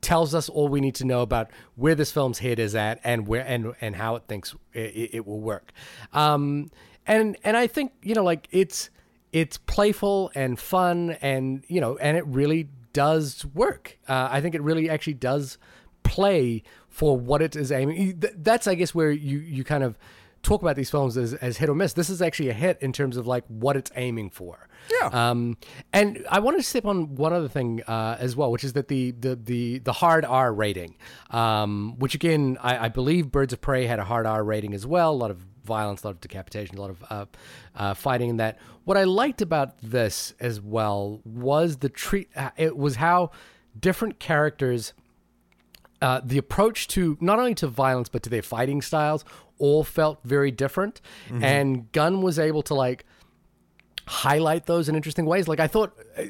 tells us all we need to know about where this film's head is at and where and and how it thinks it, it will work. Um, and and I think you know like it's it's playful and fun and you know and it really does work. Uh, I think it really actually does play for what it is aiming. That's I guess where you you kind of talk about these films as, as hit or miss. This is actually a hit in terms of like what it's aiming for. Yeah. Um, and I wanted to step on one other thing uh, as well, which is that the the the, the hard R rating, um, which again I, I believe Birds of Prey had a hard R rating as well. A lot of violence, a lot of decapitation, a lot of uh, uh, fighting. In that, what I liked about this as well was the treat. uh, It was how different characters uh, the approach to not only to violence but to their fighting styles all felt very different. And gunn was able to like highlight those in interesting ways. Like i thought uh,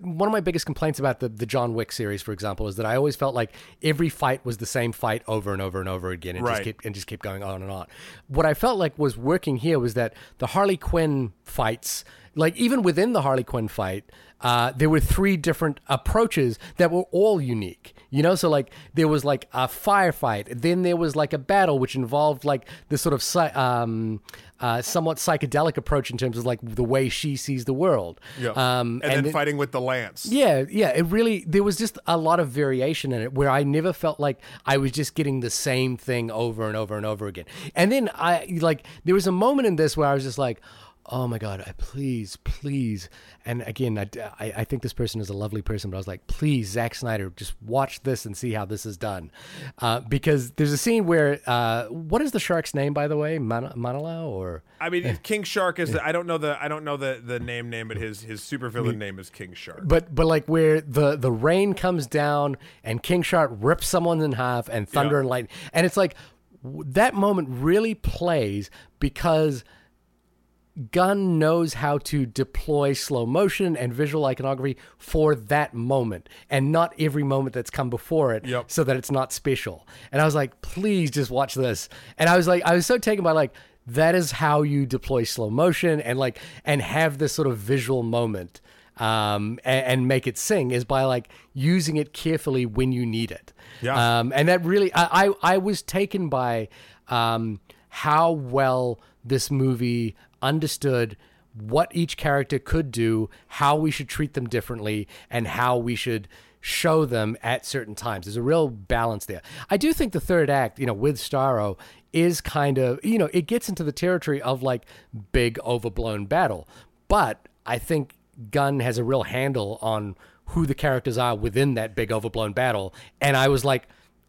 one of my biggest complaints about the, the john wick series for example is that i always felt like every fight was the same fight over and over and over again and just Right. kept and just kept going on and on. What i felt like was working here was that the harley quinn fights like even within the harley quinn fight uh, there were three different approaches that were all unique you know so like there was like a firefight then there was like a battle which involved like this sort of um, uh, somewhat psychedelic approach in terms of like the way she sees the world yeah. um, and, then then- fighting with the lance. yeah, yeah. It really there was just a lot of variation in it where I never felt like I was just getting the same thing over and over and over again. And then I like there was a moment in this where I was just like, oh my god, I please, please. And again, I, I, I think this person is a lovely person, but I was like, please, Zack Snyder, just watch this and see how this is done, uh, because there's a scene where uh, what is the shark's name by the way, Man- Manala or I mean, King Shark is. The, I don't know the. I don't know the the name name, but his his supervillain name is King Shark. But but like where the the rain comes down and King Shark rips someone in half and thunder Yeah. and lightning, and it's like that moment really plays because Gunn knows how to deploy slow motion and visual iconography for that moment and not every moment that's come before it Yep. so that it's not special. And I was like, please just watch this. And I was like, I was so taken by like, that is how you deploy slow motion and like, and have this sort of visual moment um, and, and make it sing is by like using it carefully when you need it. Yeah. Um, and that really, I, I, I was taken by um, how well this movie understood what each character could do, how we should treat them differently, and how we should show them at certain times. There's a real balance there. I do think the third act, you know, with Starro is kind of, you know, it gets into the territory of like big overblown battle. But I think Gunn has a real handle on who the characters are within that big overblown battle. And I was like,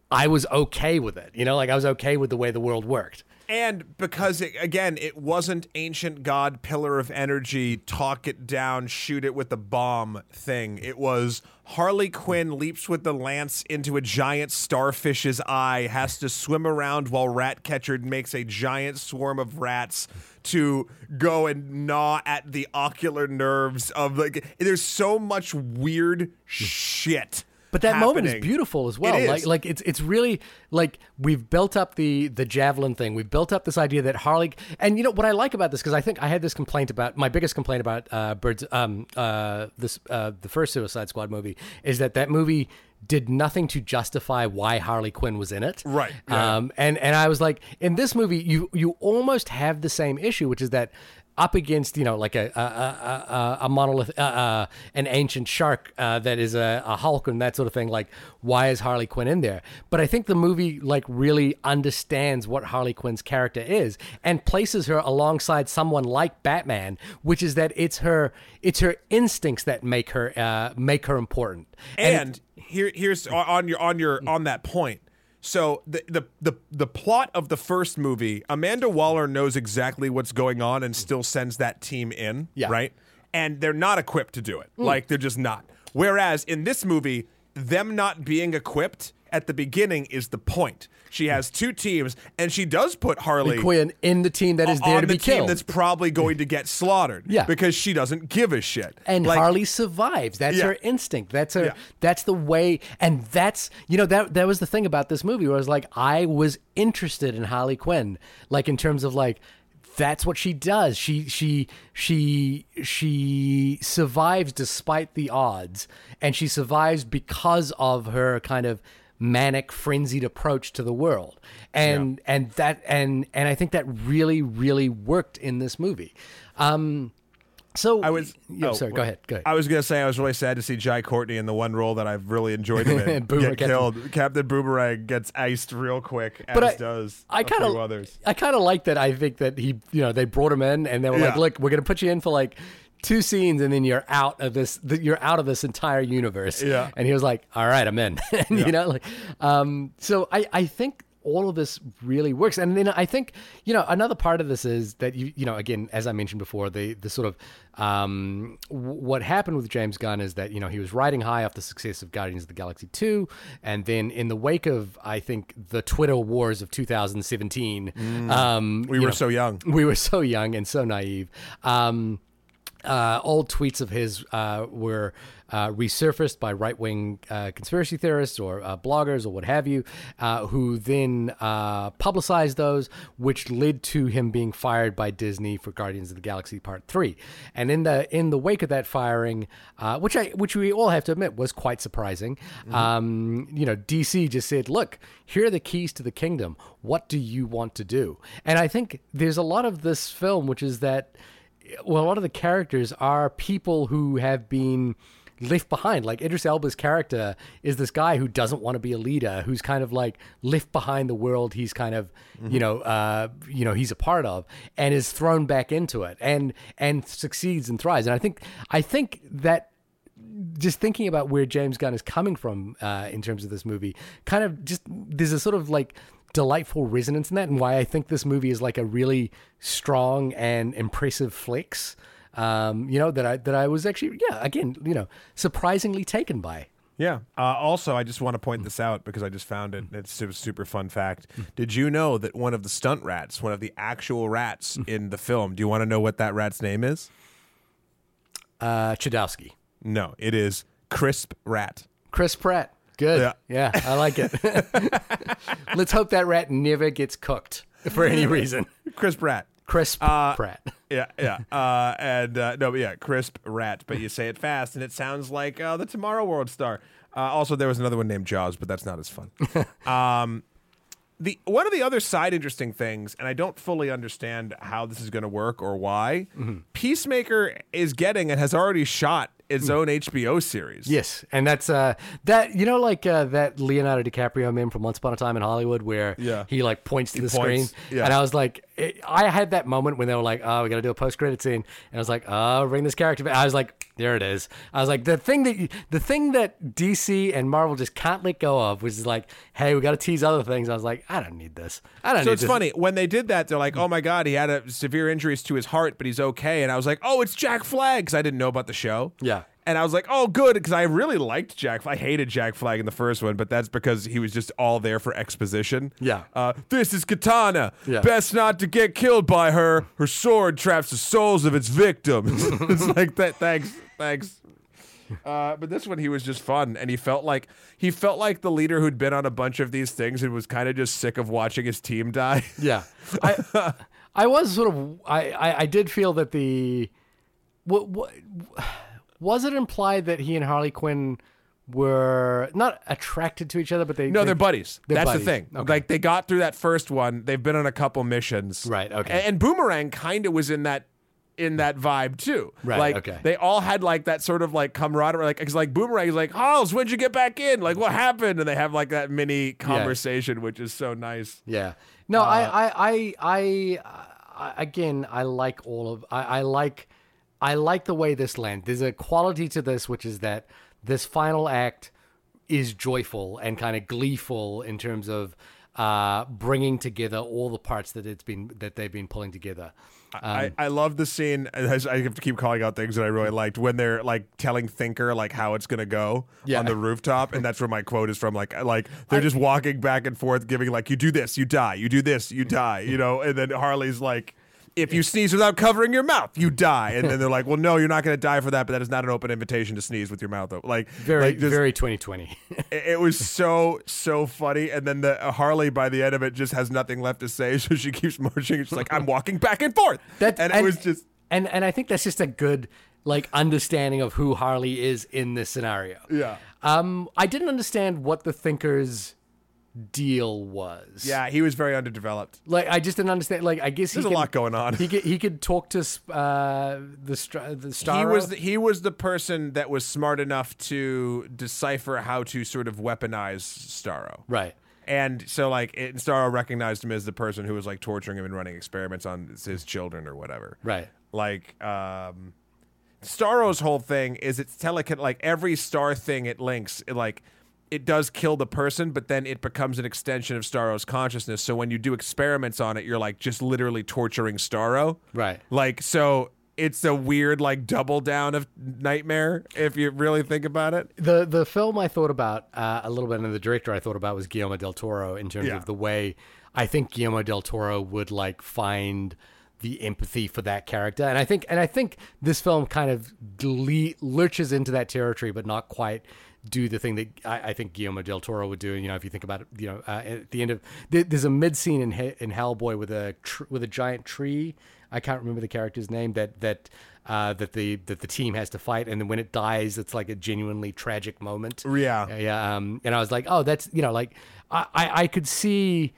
I was okay with it. You know, like I was okay with the way the world worked. And because it, again, it wasn't ancient god pillar of energy, talk it down, shoot it with the bomb thing. It was Harley Quinn leaps with the lance into a giant starfish's eye, has to swim around while Ratcatcher makes a giant swarm of rats to go and gnaw at the ocular nerves of like. There's so much weird shit. But that moment is beautiful as well. Like like it's it's really like we've built up the the javelin thing. We've built up this idea that Harley and you know what I like about this because I think I had this complaint about my biggest complaint about uh Birds um uh this uh the first Suicide Squad movie is that that movie did nothing to justify why Harley Quinn was in it. Right, yeah. Um and and I was like in this movie you you almost have the same issue which is that up against you know like a a, a, a, monolith, uh, uh, an ancient shark uh, that is a, a Hulk and that sort of thing. Like, why is Harley Quinn in there? But I think the movie like really understands what Harley Quinn's character is and places her alongside someone like Batman, which is that it's her it's her instincts that make her uh, make her important. And, here, here's on your on your on that point. So the, the the the plot of the first movie, Amanda Waller knows exactly what's going on and still sends that team in, Yeah. right? And they're not equipped to do it. Mm. Like they're just not. Whereas in this movie, them not being equipped at the beginning is the point. She has two teams, and she does put Harley Quinn in the team that is there on to the be team killed. that's probably going to get slaughtered. Yeah. because she doesn't give a shit. and Like, Harley survives. That's Yeah. her instinct. That's her. Yeah. That's the way. And that's you know that that was the thing about this movie where I was like I was interested in Harley Quinn, like in terms of like that's what she does. She she she she survives despite the odds, and she survives because of her kind of manic frenzied approach to the world and and that and and i think that really really worked in this movie um so I was. yeah, oh, sorry. Go ahead. Go ahead. I was gonna say I was really sad to see Jai Courtney in the one role that I've really enjoyed him in (laughs) get Captain- killed. Captain Boomerang gets iced real quick, as But I- does I kind of, others. I kind of like that. I think that he, you know, they brought him in and they were like, "Look, we're gonna put you in for like two scenes, and then you're out of this. You're out of this entire universe." Yeah. And he was like, "All right, I'm in." (laughs) and, You know, like, um, so I, I think all of this really works. And then I think, you know, another part of this is that you, you know, again, as I mentioned before, the the sort of um, w- what happened with James Gunn is that you know he was riding high off the success of Guardians of the Galaxy two, and then in the wake of I think the Twitter wars of 2017, um, We were know, so young. we were so young and so naive. Um, uh, old tweets of his uh, were uh, resurfaced by right wing uh, conspiracy theorists or uh, bloggers or what have you, uh, who then uh, publicized those, which led to him being fired by Disney for Guardians of the Galaxy Part Three. And in the in the wake of that firing, uh, which I which we all have to admit was quite surprising, um, you know, DC just said, "Look, here are the keys to the kingdom. What do you want to do?" And I think there's a lot of this film, which is that well, a lot of the characters are people who have been left behind. Like Idris Elba's character is this guy who doesn't want to be a leader, who's kind of like left behind the world he's kind of, you know, uh, you know, he's a part of, and is thrown back into it, and and succeeds and thrives. And I think I think that just thinking about where James Gunn is coming from uh, in terms of this movie, kind of just there's a sort of like delightful resonance in that, and why I think this movie is like a really strong and impressive flex. Um, you know that I that I was actually yeah again you know surprisingly taken by. Yeah. Uh, also, I just want to point this out because I just found it. It's a super fun fact. Did you know that one of the stunt rats, one of the actual rats in the film, do you want to know what that rat's name is? Uh, Chudowski, No, it is Crisp Rat. Chris Pratt, good, Yeah. yeah, I like it. (laughs) Let's hope that rat never gets cooked for any reason. Crisp Rat. Chris Uh, Pratt. Yeah, yeah. Uh, and uh, no, but yeah, crisp rat, but you say it fast, and it sounds like uh, the Tomorrow World star. Uh, also, there was another one named Jaws, but that's not as fun. (laughs) um, the one of the other side interesting things, and I don't fully understand how this is going to work or why. Peacemaker is getting and has already shot its own HBO series. Yes, and that's uh that you know like uh, that Leonardo DiCaprio meme from Once Upon a Time in Hollywood where Yeah. he like points to the points, screen, yeah. and I was like, I had that moment when they were like, oh, we got to do a post credit scene, and I was like, oh, bring this character. back. I was like, there it is. I was like, the thing that you, the thing that DC and Marvel just can't let go of was like, hey, we got to tease other things. I was like, I don't need this. I don't. So it's this. funny when they did that. They're like, "Oh my god, he had a severe injuries to his heart, but he's okay." And I was like, "Oh, it's Jack Flag," because I didn't know about the show. Yeah. And I was like, "Oh, good," because I really liked Jack. I hated Jack Flag in the first one, but that's because he was just all there for exposition. Yeah. Uh, this is Katana. Yeah. Best not to get killed by her. Her sword traps the souls of its victims. (laughs) it's like that. Thanks. Thanks. Uh, but this one, he was just fun, and he felt like he felt like the leader who'd been on a bunch of these things and was kind of just sick of watching his team die. Yeah, (laughs) I, I was sort of, I, I, I did feel that the, what, what, was it implied that he and Harley Quinn were not attracted to each other, but they No, they, they're buddies. they're That's buddies. the thing. Okay. Like they got through that first one. They've been on a couple missions. Right, okay. And, and Boomerang kind of was in that in that vibe too. Right, Like okay. they all had like that sort of like camaraderie. Like because like Boomerang is like, Halls, when'd you get back in? Like what happened? And they have like that mini conversation, which is so nice. Yeah. No, I, uh, I, I, I, I, again, I like all of, I, I like, I like the way this lands. There's a quality to this, which is that this final act is joyful and kind of gleeful in terms of uh, bringing together all the parts that it's been that they've been pulling together. I, I love the scene. I have to keep calling out things that I really liked when they're like telling Thinker like how it's gonna go Yeah. on the rooftop, and that's where my quote is from. Like, like they're just walking back and forth, giving like, "You do this, you die. You do this, you die." You know, and then Harley's like. If you sneeze without covering your mouth, you die. And then they're like, "Well, no, you're not going to die for that, but that is not an open invitation to sneeze with your mouth open." Like, Very, like, just- very 2020. (laughs) it was so so funny and then the uh, harley by the end of it just has nothing left to say (laughs) so she keeps marching she's like i'm walking back and forth That- and it was just and and I think that's just a good like understanding of who Harley is in this scenario. yeah Um, I didn't understand what the Thinker's deal was. yeah he was very underdeveloped Like I just didn't understand. Like I guess there's he a could, lot going on He could he could talk to uh, the star the star. he was the, he was the person that was smart enough to decipher how to sort of weaponize starro right. and so like it, starro recognized him as the person who was like torturing him and running experiments on his children or whatever Right. like um Starro's whole thing is it's telekin like every star thing it links it like it does kill the person but then it becomes an extension of Starro's consciousness so when you do experiments on it you're like just literally torturing Starro Right. like so it's a weird like double down of nightmare if you really think about it The the film I thought about uh, a little bit, and the director I thought about was Guillermo del Toro in terms Yeah. of the way I think Guillermo del Toro would like find the empathy for that character, and I think and I think this film kind of gle- lurches into that territory, but not quite do the thing that I, I think Guillermo del Toro would do. You know, if you think about it, you know, uh, at the end of there's a mid scene in in Hellboy with a tr- with a giant tree. I can't remember the character's name that that uh, that the that the team has to fight, and then when it dies, it's like a genuinely tragic moment. Yeah. yeah. Um, and I was like, oh, that's you know, like I I, I could see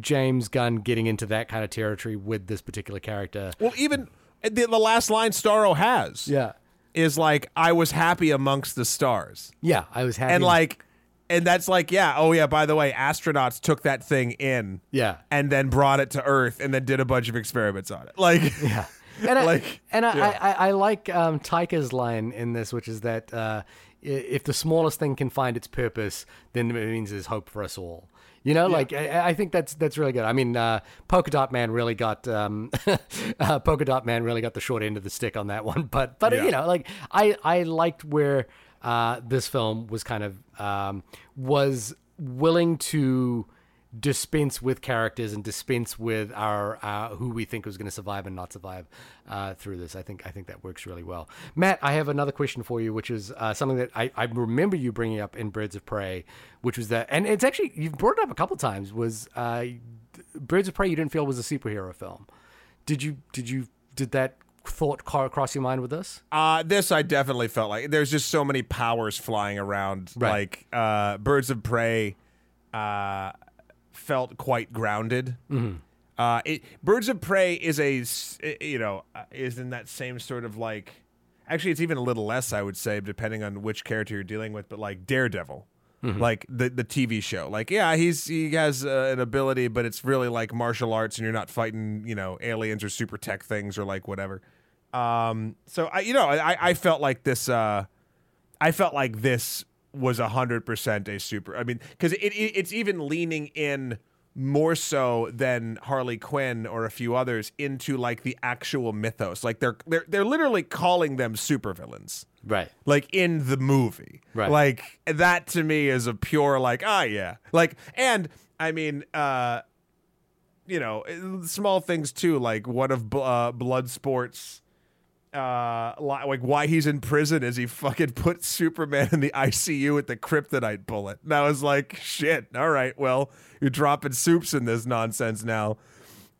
James Gunn getting into that kind of territory with this particular character. well even the, the last line Starro has Yeah, is like I was happy amongst the stars yeah. I was happy. and like and that's like yeah oh yeah by the way astronauts took that thing in yeah, and then brought it to earth and then did a bunch of experiments on it like yeah. And I, (laughs) Like, and I, yeah. I, I, I like um, Taika's line in this, which is that uh, if the smallest thing can find its purpose, then it means there's hope for us all. You know, like I, I think that's that's really good. I mean, uh, Polka Dot Man really got um, (laughs) uh, Polka Dot Man really got the short end of the stick on that one. (laughs) But but Yeah. you know, like I I liked where uh, this film was kind of um, was willing to dispense with characters and dispense with our uh, who we think was going to survive and not survive uh, through this. I think I think that works really well. Matt, I have another question for you, which is uh, something that I, I remember you bringing up in Birds of Prey, which was that, and it's actually you've brought it up a couple times. Was uh, Birds of Prey you didn't feel was a superhero film? Did you did you did that thought car cross your mind with this? uh this i definitely felt like there's just so many powers flying around Right. like uh birds of prey uh felt quite grounded uh it birds of prey is a you know uh, is in that same sort of like actually it's even a little less i would say depending on which character you're dealing with but like daredevil like the the TV show. Like, yeah, he's he has uh, an ability, but it's really like martial arts, and you're not fighting, you know, aliens or super tech things or like whatever. Um, so I, you know, I I felt like this. Uh, I felt like this was hundred percent a super. I mean, because it, it it's even leaning in more so than Harley Quinn or a few others into like the actual mythos. Like they're they're they're literally calling them supervillains Right. like in the movie. Right. Like that to me is a pure like ah yeah. Like and I mean uh you know, small things too like one of uh, Bloodsport's uh like why he's in prison is he fucking put Superman in the ICU with the kryptonite bullet. And I was like, shit, all right, well, you're dropping soups in this nonsense now.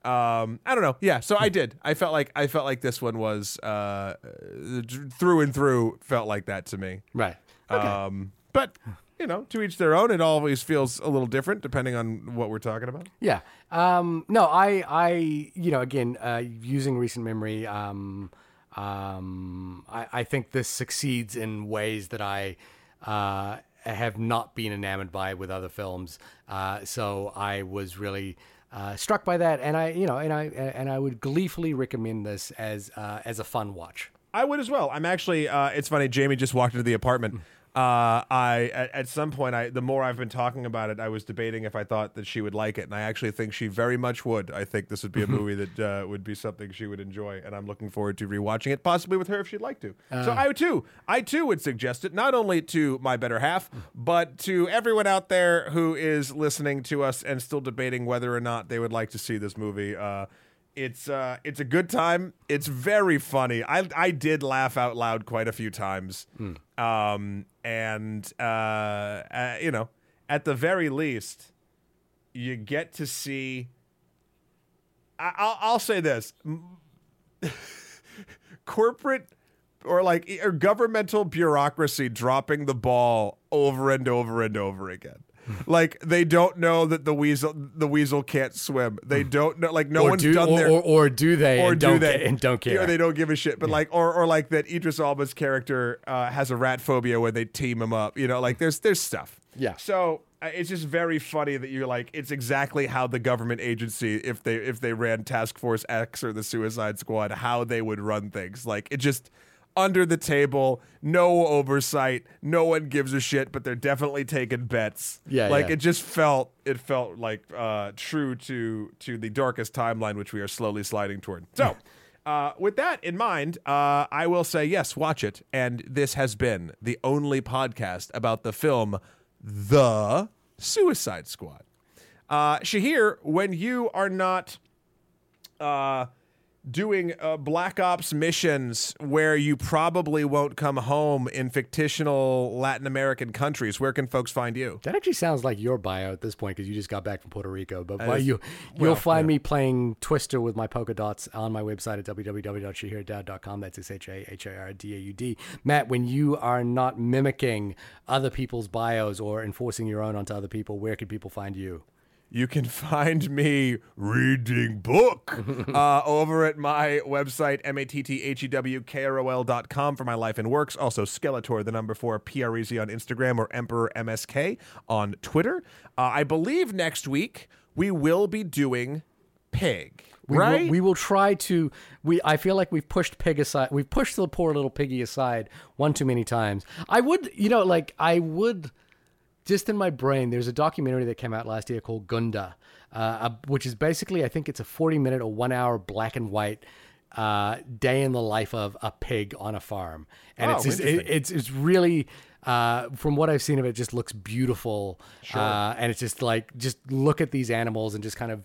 Um, I don't know. Yeah, so I did. I felt like I felt like this one was uh through and through felt like that to me. Right. Okay. Um, but you know, to each their own. It always feels a little different depending on what we're talking about. Yeah. Um, no, I, I, you know, again, uh, using recent memory, um, um, I, I think this succeeds in ways that I uh, have not been enamored by with other films. Uh, so I was really uh, struck by that, and I, you know, and I and I would gleefully recommend this as uh, as a fun watch. I would as well. I'm actually. Uh, it's funny. Jamie just walked into the apartment. Uh, I at, at some point, I the more I've been talking about it, I was debating if I thought that she would like it, and I actually think she very much would. I think this would be a movie that uh, would be something she would enjoy, and I'm looking forward to rewatching it, possibly with her if she'd like to. so I too, I too would suggest it not only to my better half, but to everyone out there who is listening to us and still debating whether or not they would like to see this movie. It's uh, it's a good time. It's very funny. I I did laugh out loud quite a few times. Um, and uh, uh, you know, at the very least, you get to see. I, I'll I'll say this: (laughs) corporate or like or governmental bureaucracy dropping the ball over and over and over again. Like they don't know that the weasel the weasel can't swim. They don't know like no or one's do, done or, their or, or do they? or do don't they and don't care? Or they don't give a shit. But like, or or like that Idris Elba's character uh, has a rat phobia when they team him up. You know, like there's there's stuff. Yeah. So uh, it's just very funny that you're like, it's exactly how the government agency, if they if they ran Task Force X or the Suicide Squad, how they would run things. Like it just under the table, no oversight, no one gives a shit, but they're definitely taking bets. Yeah, like yeah. it just felt it felt like uh, true to to the darkest timeline which we are slowly sliding toward. So, uh, with that in mind, uh, I will say yes, watch it. And this has been the only podcast about the film The Suicide Squad. Uh, Shahir, when you are not uh, doing uh, Black Ops missions where you probably won't come home in fictional Latin American countries, where can folks find you? That actually sounds like your bio at this point because you just got back from Puerto Rico. But is- you you'll find me playing Twister with my polka dots on my website at www.shahirdaud.com. That's S H A H A R D A U D. Matt, when you are not mimicking other people's bios or enforcing your own onto other people, where can people find you? You can find me reading book (laughs) uh, over at my website, M-A-T-T-H-E-W-K-R-O-L dot com for my life and works. Also, Skeletor, the number four, P-R-E-Z on Instagram or Emperor MSK on Twitter. Uh, I believe next week we will be doing Pig, We right? Will, we will try to. We. I feel like we've pushed pig aside. We've pushed the poor little piggy aside one too many times. I would, you know, like I would. Just in my brain, there's a documentary that came out last year called Gunda, uh, which is basically, I think it's a 40 minute or one hour black and white uh, day in the life of a pig on a farm, and Oh, it's just, it, it's it's really. Uh, from what I've seen of it, just looks beautiful, uh, and it's just like just look at these animals and just kind of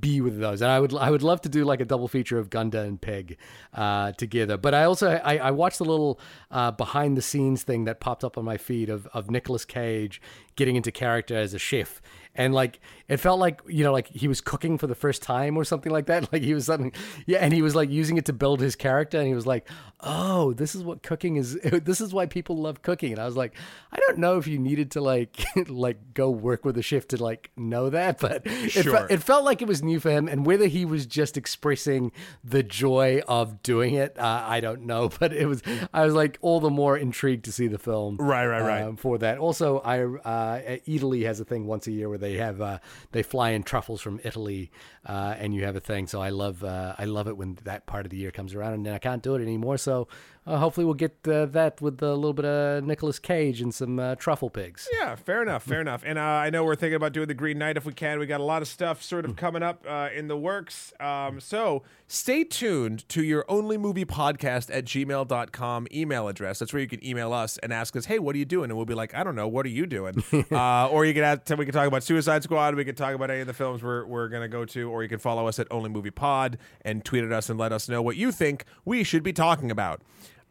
be with those. And I would I would love to do like a double feature of Gunda and Pig uh, together. But I also I, I watched the little uh, behind the scenes thing that popped up on my feed of of Nicolas Cage getting into character as a chef. And like it felt like you know like he was cooking for the first time or something like that. (laughs) Like he was something, yeah. And he was like using it to build his character. And he was like, "Oh, this is what cooking is. (laughs) This is why people love cooking." And I was like, "I don't know if you needed to like (laughs) like go work with a chef to like know that, but it, fe- it felt like it was new for him, and whether he was just expressing the joy of doing it, uh, I don't know. But it was, I was like all the more intrigued to see the film. Right, right, right. um, for that. Also, I uh, Italy has a thing once a year where they have uh, they fly in truffles from Italy, uh, and you have a thing. So I love uh, I love it when that part of the year comes around, and then I can't do it anymore. So uh, hopefully we'll get uh, that with a little bit of Nicolas Cage and some uh, truffle pigs. Yeah, fair enough, fair enough. And uh, I know we're thinking about doing the Green Knight if we can. We got a lot of stuff sort of coming up uh, in the works. Um, so stay tuned to your only movie podcast at gmail.com email address. That's where you can email us and ask us, hey, what are you doing? And we'll be like, I don't know, what are you doing? (laughs) uh, or you can ask, we can talk about Suicide Squad. We can talk about any of the films we're, we're going to go to. Or you can follow us at Only Movie Pod and tweet at us and let us know what you think we should be talking about.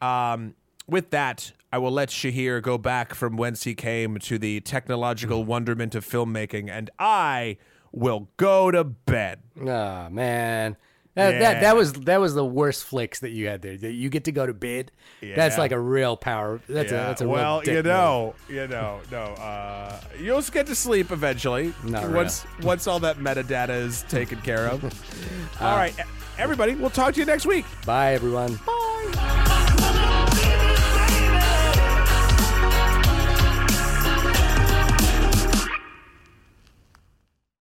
Um, with that, I will let Shahir go back from whence he came to the technological wonderment of filmmaking, and I will go to bed. Ah man, That, that Yeah. that was that was the worst flicks that you had there. That you get to go to bed. That's like a real power. That's a that's a well, you know, you know, no. Uh, you'll get to sleep eventually Not once once all that metadata is taken care of. (laughs) all right, everybody, we'll talk to you next week. Bye everyone. Bye.